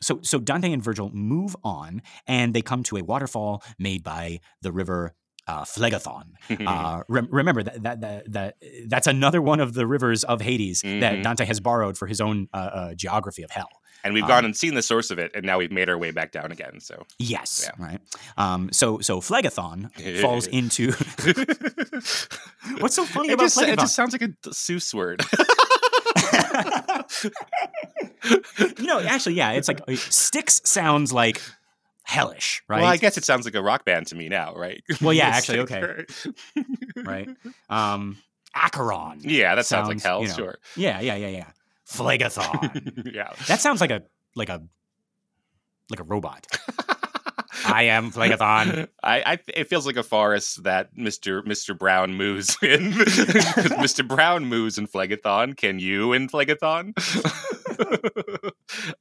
so so Dante and Virgil move on, and they come to a waterfall made by the river. Uh, Phlegethon. Uh, *laughs* rem- remember that, that that that that's another one of the rivers of Hades that Mhm. Dante has borrowed for his own uh, uh, geography of hell. And we've um, gone and seen the source of it, and now we've made our way back down again. So Yes, Yeah. right. Um, so so Phlegethon falls *laughs* into. *laughs* What's so funny it about just, it just sounds like a Seuss word. *laughs* you know, actually, yeah, it's like Styx sounds like hellish, right? Well, I guess it sounds like a rock band to me now, right? Well, yeah, actually, okay. right. Um, Acheron. Yeah, that sounds, like hell. you know, Sure. Yeah, yeah, yeah, yeah. Phlegethon. *laughs* yeah. that sounds like a like a like a robot. *laughs* I am Phlegethon. I, I it feels like a forest that Mr. Mr. *laughs* Brown moves in. Mr. Brown moves in Phlegethon. Can you in Phlegethon?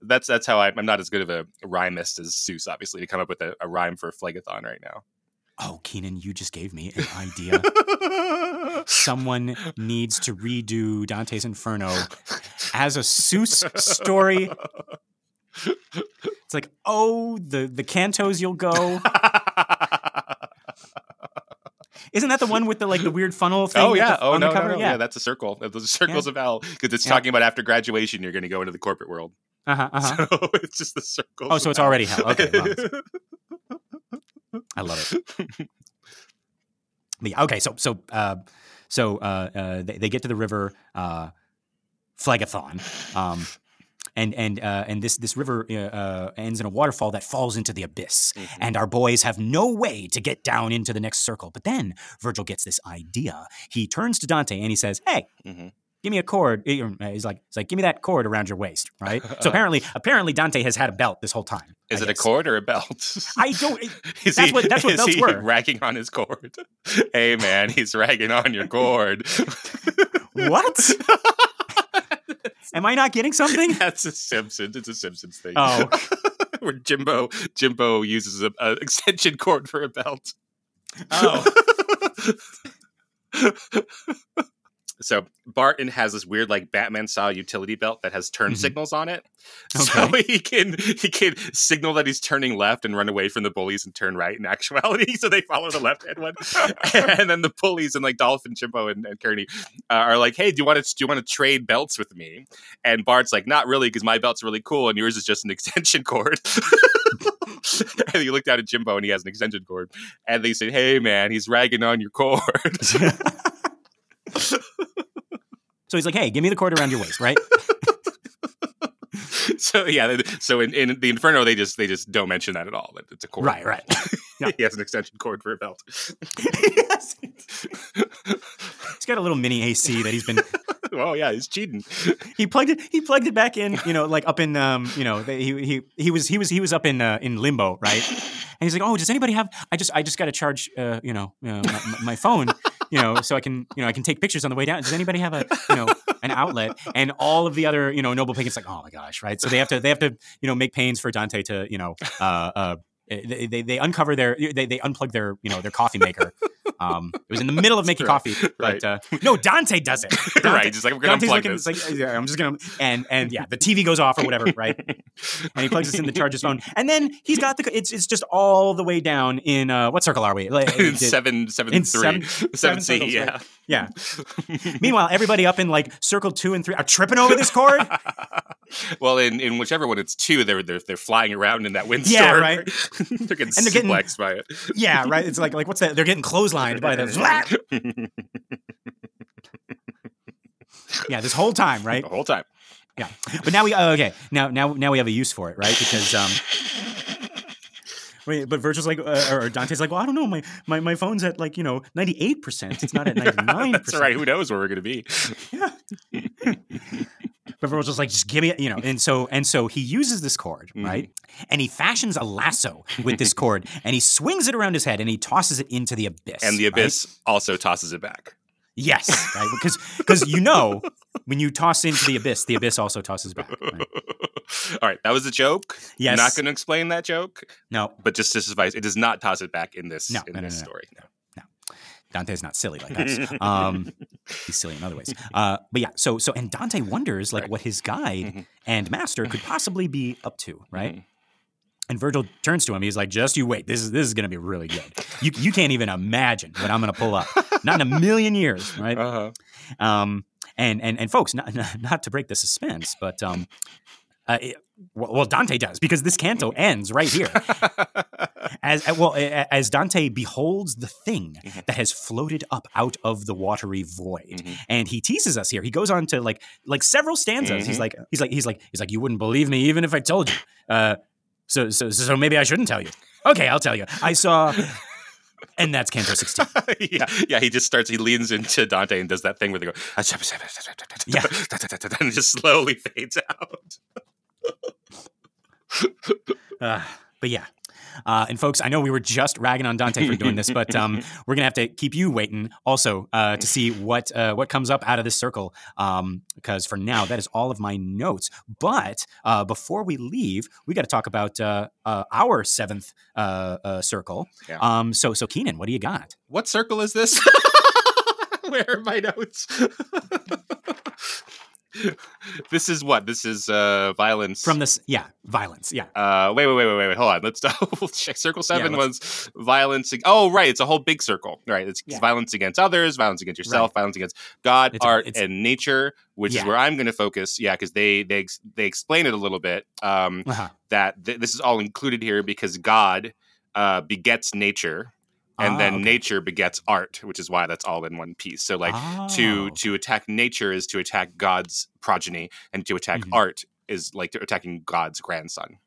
that's that's how I, I'm not as good of a rhymist as Seuss, obviously, to come up with a, a rhyme for Phlegethon right now. Oh, Keenan, you just gave me an idea. Someone needs to redo Dante's Inferno as a Seuss story. It's like, oh, the the cantos you'll go. Isn't that the one with the like the weird funnel thing? oh yeah. the- Oh on no, the no, cover? no. Yeah. that's a circle. Those circles of hell because it's Yeah. talking about after graduation you're going to go into the corporate world. Uh-huh, uh-huh. *laughs* So it's just the circle. Oh, so it's already hell. Okay, hell. *laughs* I love it. Yeah, okay, so so uh, so uh, uh, they, they get to the river Phlegethon, um, and and uh, and this this river uh, uh, ends in a waterfall that falls into the abyss, Mhm. and our boys have no way to get down into the next circle. But then Virgil gets this idea. He turns to Dante and he says, "Hey." Mhm. Give me a cord. Uh, He's like, he's like, give me that cord around your waist, right? *laughs* So apparently, apparently Dante has had a belt this whole time. Is I it a cord or a belt? I don't. *laughs* Is That's what- that's what belts he were. Ragging on his cord. *laughs* Hey man, he's ragging on your cord. What? *laughs* Am I not getting something? *laughs* That's a Simpsons. It's a Simpsons thing. Oh. *laughs* Where Jimbo Jimbo uses an extension cord for a belt. Oh. So Barton has this weird like Batman style utility belt that has turn Mhm. signals on it. *laughs* So he can he can signal that he's turning left and run away from the bullies and turn right in actuality. *laughs* So they follow the left hand one. *laughs* and then the bullies and like Dolphin, Jimbo, and, and Kearney uh, are like, "Hey, do you want to do you want to trade belts with me?" And Bart's like, "Not really, because my belt's really cool, and yours is just an extension cord." and you look down at Jimbo, and he has an extension cord, and they say, "Hey, man, he's ragging on your cord." So he's like, hey, give me the cord around your waist, right? *laughs* so yeah, so in, in the Inferno, they just they just don't mention that at all. That it's a cord. right, right. *laughs* Yeah. he has an extension cord for a belt. Yes. *laughs* he's got a little mini AC that he's been oh yeah, he's cheating. he plugged it he plugged it back in, you know, like up in um, you know, he he he was he was he was up in uh, in limbo, right? And he's like, "Oh, does anybody have I just I just got to charge uh, you know, uh, my- my phone, you know, so I can, you know, I can take pictures on the way down. Does anybody have a, you know, an outlet?" And all of the other, you know, noble pagans like, "Oh my gosh," right? So they have to they have to, you know, make pains for Dante to, you know, uh uh they, they, they uncover their they, they unplug their you know their coffee maker. *laughs* Um, it was in the middle of making Right, coffee, but uh, no, Dante does it. *laughs* Dante, right, just like we're gonna Dante's unplug looking, this. like, yeah, I'm just gonna, and and yeah, the TV goes off or whatever, right? *laughs* And he plugs this in to charge his phone, and then he's got the, it's it's just all the way down in uh, what circle are we? Like, in did- seven seven in three seven- seven seven C, circles, yeah. right. yeah. Meanwhile, everybody up in like circle two and three are tripping over this cord. Well, in, in whichever one it's two, they're they're they're flying around in that windstorm. Yeah, right. *laughs* they're getting *laughs* And they're getting- suplexed by it. yeah, right. It's like like what's that? They're getting clotheslined by the. *laughs* Yeah, this whole time, right? the whole time. Yeah, but now we oh, okay. Now now now we have a use for it, right? Because um, wait, but Virgil's like, uh, or Dante's like, well, I don't know, my my, my phone's at like you know ninety eight percent. It's not at ninety nine That's percent. right. Who knows where we're gonna be? Yeah. But Virgil's just like, just give me, you know. And so and so he uses this cord, Mhm. right? And he fashions a lasso with this cord, *laughs* and he swings it around his head, and he tosses it into the abyss. and the right? abyss also tosses it back. Yes, right? Because because you know when you toss into the abyss, the abyss also tosses back. Right? *laughs* All right, that was a joke. Yes. Not going to explain that joke, No, but just to suffice, it does not toss it back in this No, in no, no, this no, story. Dante's not silly like us. Um, he's silly in other ways. Uh, but yeah, so so and Dante wonders like Right. what his guide Mhm. and master could possibly be up to, right? Mhm. And Virgil turns to him. He's like, "Just you wait. This is this is going to be really good. You you can't even imagine what I'm going to pull up. Not in a million years, right? Uh-huh. Um, and and and folks, not not, not to break the suspense, but um, uh, it- well, well, Dante does because this canto ends right here. *laughs* As uh, well as Dante beholds the thing Mhm. that has floated up out of the watery void, Mhm. and he teases us here. He goes on to like like several stanzas. He's Mhm. like he's like he's like he's like you wouldn't believe me even if I told you. Uh, so so so maybe I shouldn't tell you. Okay, I'll tell you. I saw, *laughs* and that's Canto sixteen. *laughs* yeah, yeah. He just starts. He leans into Dante and does that thing where they go, Yeah. and it just slowly fades out. Uh, but yeah. Uh, and folks, I know we were just ragging on Dante for doing this, but um, *laughs* we're gonna have to keep you waiting also uh, to see what uh, what comes up out of this circle. Um, because for now, that is all of my notes. But uh, before we leave, we got to talk about uh, uh, our seventh uh, uh, circle. Yeah. Um, so so Keenan, what do you got? What circle is this? *laughs* Where are my notes? *laughs* *laughs* this is what? This is uh violence From this, yeah, violence, yeah. Uh, wait, wait, wait, wait, wait. Hold on. Let's *laughs* double check. Circle seven let's- was violence. ag- Oh, right. It's a whole big circle. Right. It's Yeah. violence against others, violence against yourself, violence against God, It's art, it's- and nature. Which Yeah. is where I'm going to focus. Yeah, because they they they explain it a little bit. Um, Uh-huh. that th- this is all included here because God uh, begets nature, and Ah, then okay. nature begets art, which is why that's all in one piece. So like Oh, to to attack nature is to attack God's progeny, and to attack Mhm. art is like attacking God's grandson.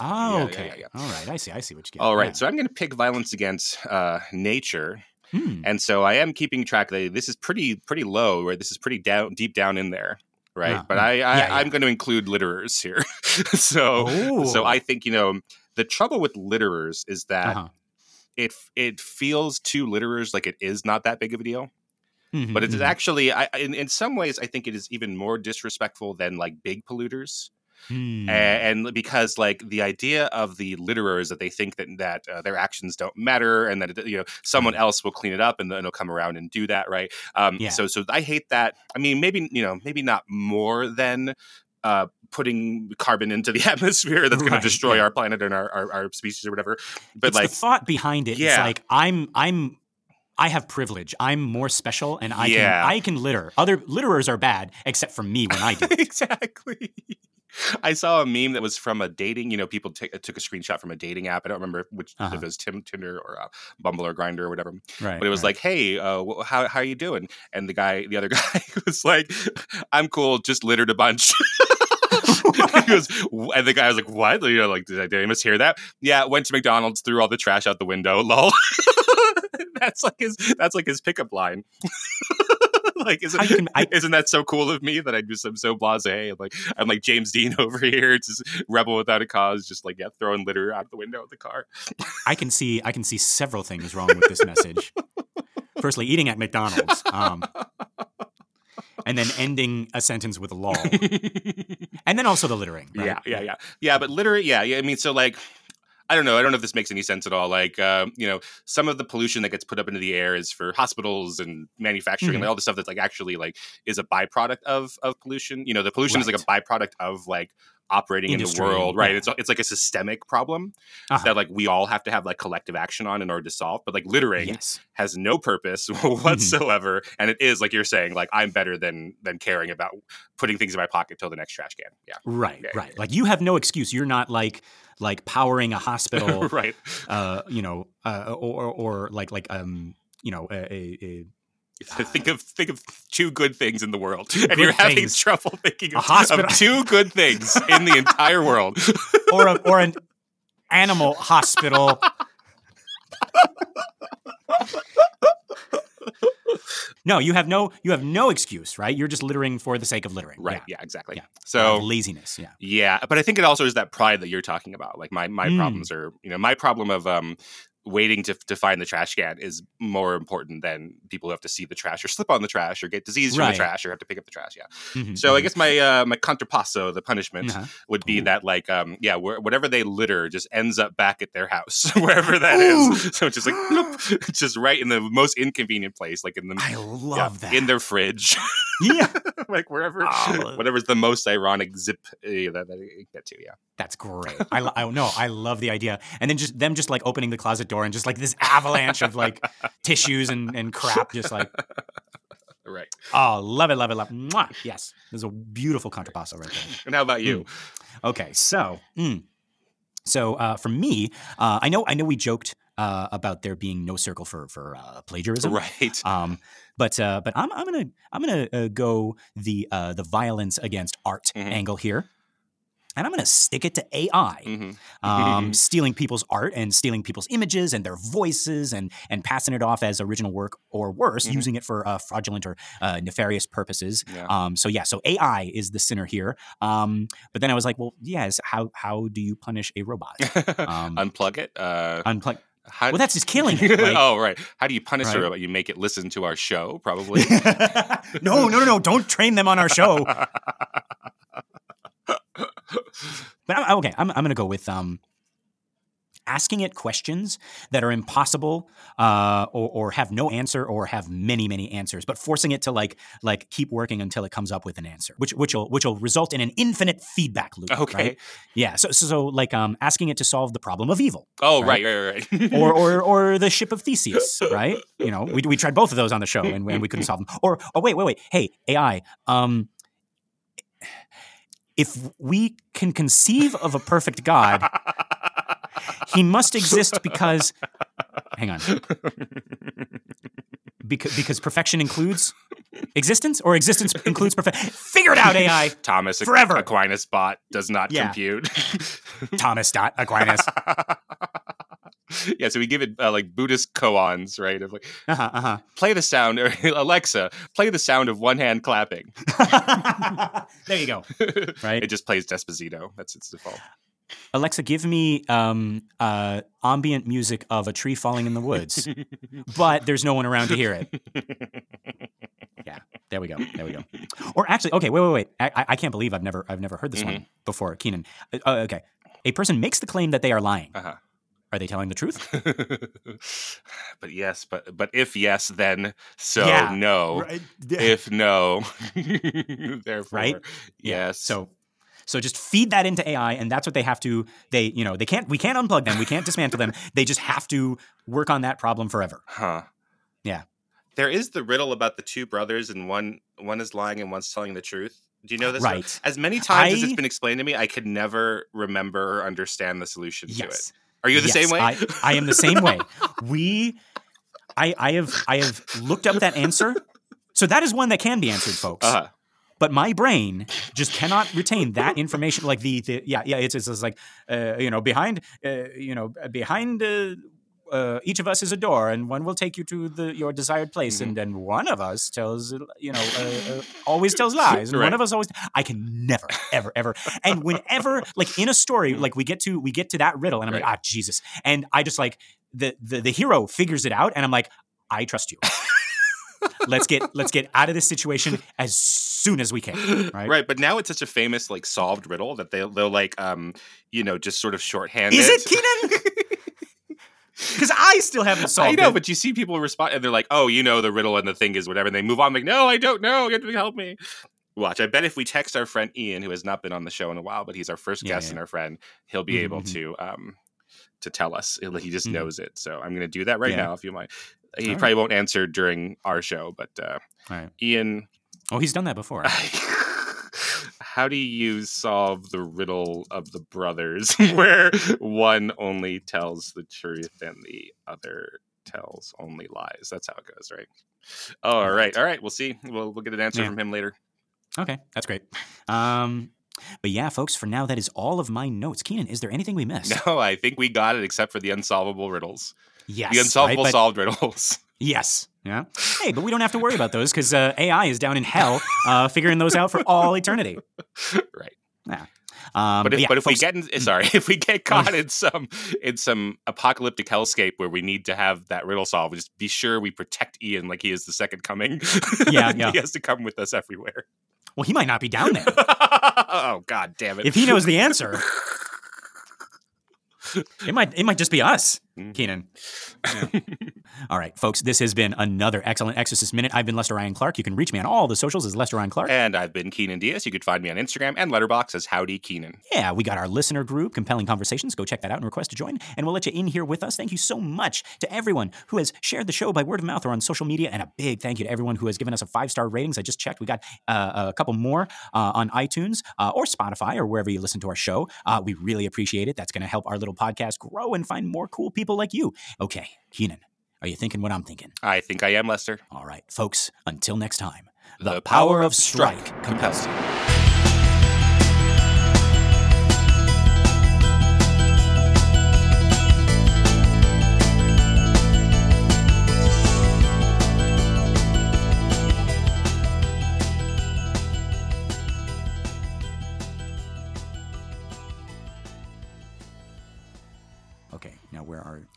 Oh, Yeah, okay. yeah, yeah. All right. I see. I see what you get. All right, so I'm going to pick violence against uh, nature, Hmm. and so I am keeping track. That this is pretty pretty low, right? This is pretty down deep down in there, right? Uh, but I, I yeah. I'm going to include litterers here. *laughs* so so Oh. I think you know the trouble with litterers is that Uh-huh. It it feels to litterers like it is not that big of a deal, Mhm, but it is mhm. actually I, in in some ways I think it is even more disrespectful than like big polluters. Hmm. A- and because like the idea of the litterer is that they think that that uh, their actions don't matter and that it, you know someone else will clean it up and then it'll come around and do that right um Yeah. so so i hate that i mean maybe you know maybe not more than uh putting carbon into the *laughs* atmosphere that's going Right, to destroy yeah. our planet and our, our, our species or whatever but it's like the thought behind it. It's Yeah. like I'm I'm I have privilege. I'm more special, and I Yeah. can I can litter. Other litterers are bad, except for me when I do. it. *laughs* exactly. *laughs* I saw a meme that was from a dating. You know, people take, took a screenshot from a dating app. I don't remember which Uh-huh. if it was Tim, Tinder or uh, Bumble or Grindr or whatever. right. But it was right. like, "Hey, uh, wh- how how you doing?" And the guy, the other *laughs* guy, was like, "I'm cool, just littered a bunch." *laughs* he goes, and the guy was like, "What?" You know, like, did I, did I mishear that? Yeah, went to McDonald's, threw all the trash out the window. Lol. that's like his. That's like his pickup line. *laughs* like, isn't can- I- *laughs* isn't that so cool of me that I just am so blasé? Like I'm like James Dean *laughs* over here, just rebel without a cause, just like yeah, throwing litter out the window of the car. I can see I can see several things wrong with this message. Firstly, eating at McDonald's, um, and then ending a sentence with a lol, and then also the littering. Right? Yeah, yeah, yeah, yeah. But literally, yeah, yeah. I mean, so like, I don't know. I don't know if this makes any sense at all. Like, um, you know, some of the pollution that gets put up into the air is for hospitals and manufacturing, Mhm. and all the stuff that's like actually like is a byproduct of of pollution. You know, the pollution is like a byproduct of like operating Industry, in the world, right? yeah. It's it's like a systemic problem Uh-huh. that like we all have to have like collective action on in order to solve. But like littering Yes. has no purpose *laughs* Mm-hmm. whatsoever, and it is like you're saying, like I'm better than than caring about putting things in my pocket till the next trash can. Yeah. Right. Yeah, right. Like you have no excuse. You're not like like powering a hospital. *laughs* right. uh, you know, uh, or, or like like um, you know, a, a, a *laughs* think of think of two good things in the world, Two and you're having things. trouble *laughs* thinking of, of two good things in the entire world. *laughs* or a, or an animal hospital. No, you have no you have no excuse, right? You're just littering for the sake of littering. Right. Yeah, exactly. Yeah. So laziness. Yeah. Yeah, but I think it also is that pride that you're talking about. Like my my Mm. problems are, you know, my problem of um waiting to to find the trash can is more important than people who have to see the trash or slip on the trash or get disease from Right. the trash or have to pick up the trash. Yeah. Mhm, So I mhm. guess my uh my contrapasso, the punishment, Uh-huh. would be Ooh. that like um yeah whatever they litter just ends up back at their house *laughs* wherever that Ooh. is. *laughs* So it's just like bloop, *gasps* just right in the most inconvenient place, like in the I yeah, love that. in their fridge, *laughs* yeah. like wherever Oh. whatever's the most ironic zip uh, that, that you get to. Yeah. That's great. I, I no, I love the idea. And then just them just like opening the closet door and just like this avalanche of like tissues and, and crap just like *laughs* Right. oh, love it, love it, love it. Mwah. Yes. There's a beautiful contrapasso right there. And how about you? Okay, so mm. so uh, for me, uh, I know I know we joked uh, about there being no circle for for uh, plagiarism, Right. Um, but uh, but I'm I'm gonna I'm gonna uh, go the uh, the violence against art Mhm. angle here, and I'm gonna stick it to AI. hmm um, *laughs* stealing people's art and stealing people's images and their voices and and passing it off as original work or worse, Mhm. using it for uh, fraudulent or uh, nefarious purposes. Yeah. Um, so yeah, so AI is the sinner here. Um, but then I was like, well, yes, how how do you punish a robot? *laughs* Um, Unplug it. Uh, Unplug. how, Well, that's just killing it. *laughs* Like, oh, right. How do you punish Right. a robot? You make it listen to our show, probably. no, no, no, no! Don't train them on our show. But I'm, okay, I'm, I'm going to go with um, asking it questions that are impossible uh, or, or have no answer or have many, many answers, but forcing it to like like keep working until it comes up with an answer, which which will which will result in an infinite feedback loop. okay. right? Yeah. So, so so like um, asking it to solve the problem of evil, Oh, Right. right, right, right. *laughs* or or or the ship of Theseus, right? You know, we we tried both of those on the show and, and we couldn't solve them. Or oh wait, wait, wait. Hey, AI. Um, if we can conceive of a perfect God, he must exist because. Hang on. Because because perfection includes existence, or existence includes perfection. Figure it out, AI. Thomas Forever. Aquinas bot does not Yeah. compute. Thomas Dot Aquinas. *laughs* *laughs* yeah, so we give it uh, like Buddhist koans, right? Of like, Uh-huh, uh-huh. play the sound, or *laughs* Alexa, play the sound of one hand clapping. *laughs* there you go. Right. It just plays Despacito. That's its default. Alexa, give me um, uh, ambient music of a tree falling in the woods, but there's no one around to hear it. Yeah, there we go. There we go. Or actually, okay, wait, wait, wait. I, I- can't believe I've never, I've never heard this one before. Keenan. Uh, okay, a person makes the claim that they are lying. Uh-huh. Are they telling the truth? *laughs* but yes, but but if yes, then so Yeah. no. Right. If no, *laughs* therefore Right? yes. So, so just feed that into AI, and that's what they have to. They, you know, they can't. We can't unplug them. We can't dismantle them. *laughs* They just have to work on that problem forever. Huh. Yeah. There is the riddle about the two brothers, and one one is lying and one's telling the truth. Do you know this? Right. As many times as it's been explained to me, I could never remember or understand the solution to it. Are you the Yes, same way? I, I am the same way. We, I, I have, I have looked up that answer. So that is one that can be answered, folks. uh But my brain just cannot retain that information. Like the, the yeah, yeah, it's, it's, it's like, uh, you know, behind, uh, you know, behind. Uh, uh, each of us is a door, and one will take you to the your desired place, and then one of us tells, you know, uh, uh, always tells lies, and Right. one of us always. I can never, ever, ever, and whenever, like in a story, like we get to we get to that riddle, and I'm like, ah, Jesus, and I just like the the the hero figures it out, and I'm like, I trust you. let's get let's get out of this situation as soon as we can. Right? Right, but now it's such a famous like solved riddle that they'll they'll like um you know just sort of shorthand Is it Keenan? *laughs* Because I still haven't solved. I solved know, it. but you see people respond and they're like, "Oh, you know the riddle and the thing is whatever." And they move on like, "No, I don't know. You have to help me." Watch. I bet if we text our friend Ian, who has not been on the show in a while, but he's our first Yeah, guest yeah. and our friend, he'll be Mhm, able to um to tell us. He just Mhm. knows it. So I'm going to do that right Yeah. now. If you mind, he All right. probably won't answer during our show, but uh, right. Ian, Oh, he's done that before. *laughs* how do you solve the riddle of the brothers *laughs* where one only tells the truth and the other tells only lies? That's how it goes, right? All right, all right. We'll see. We'll we'll get an answer Yeah. from him later. Okay, that's great. Um, but yeah, folks, for now, that is all of my notes. Keenan, is there anything we *laughs* missed? No, I think we got it, except for the unsolvable riddles, Yes. the unsolvable right? Solved riddles. *laughs* Yes. Yeah. Hey, but we don't have to worry about those because uh, AI is down in hell uh, figuring those out for all eternity. *laughs* right. Yeah. Um, but if, yeah, but if we get in, sorry, *laughs* if we get caught in some in some apocalyptic hellscape where we need to have that riddle solved, just be sure we protect Ian like he is the second coming. Yeah, *laughs* yeah. he has to come with us everywhere. well, he might not be down there. oh God damn it! if he knows the answer, it might it might just be us, Mhm. Keenan. *laughs* All right, folks, this has been another excellent Exorcist Minute. I've been Lester Ryan Clark. You can reach me on all the socials as Lester Ryan Clark. and I've been Keenan Diaz. You could find me on Instagram and Letterboxd as Howdy Keenan. Yeah, we got our listener group, Compelling Conversations. Go check that out and request to join. And we'll let you in here with us. Thank you so much to everyone who has shared the show by word of mouth or on social media. And a big thank you to everyone who has given us a five star ratings. I just checked. We got uh, a couple more uh, on iTunes uh, or Spotify or wherever you listen to our show. Uh, we really appreciate it. That's going to help our little podcast grow and find more cool people like you. Okay, Keenan, are you thinking what I'm thinking? I think I am Lester. All right, folks, until next time, The power of strike compels you.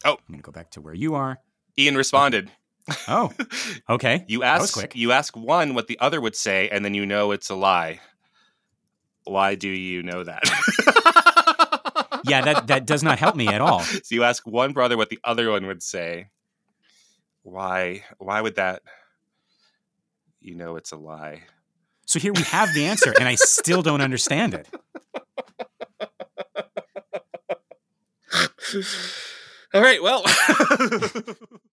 Oh. I'm going to go back to where you are. Ian responded. Oh, *laughs* okay. You ask quick. you ask one what the other would say, and then you know it's a lie. Why do you know that? *laughs* Yeah, that, that does not help me at all. *laughs* so you ask one brother what the other one would say. Why? Why would that? You know it's a lie. So here we have the answer, and I still don't understand it. All right. Well. *laughs*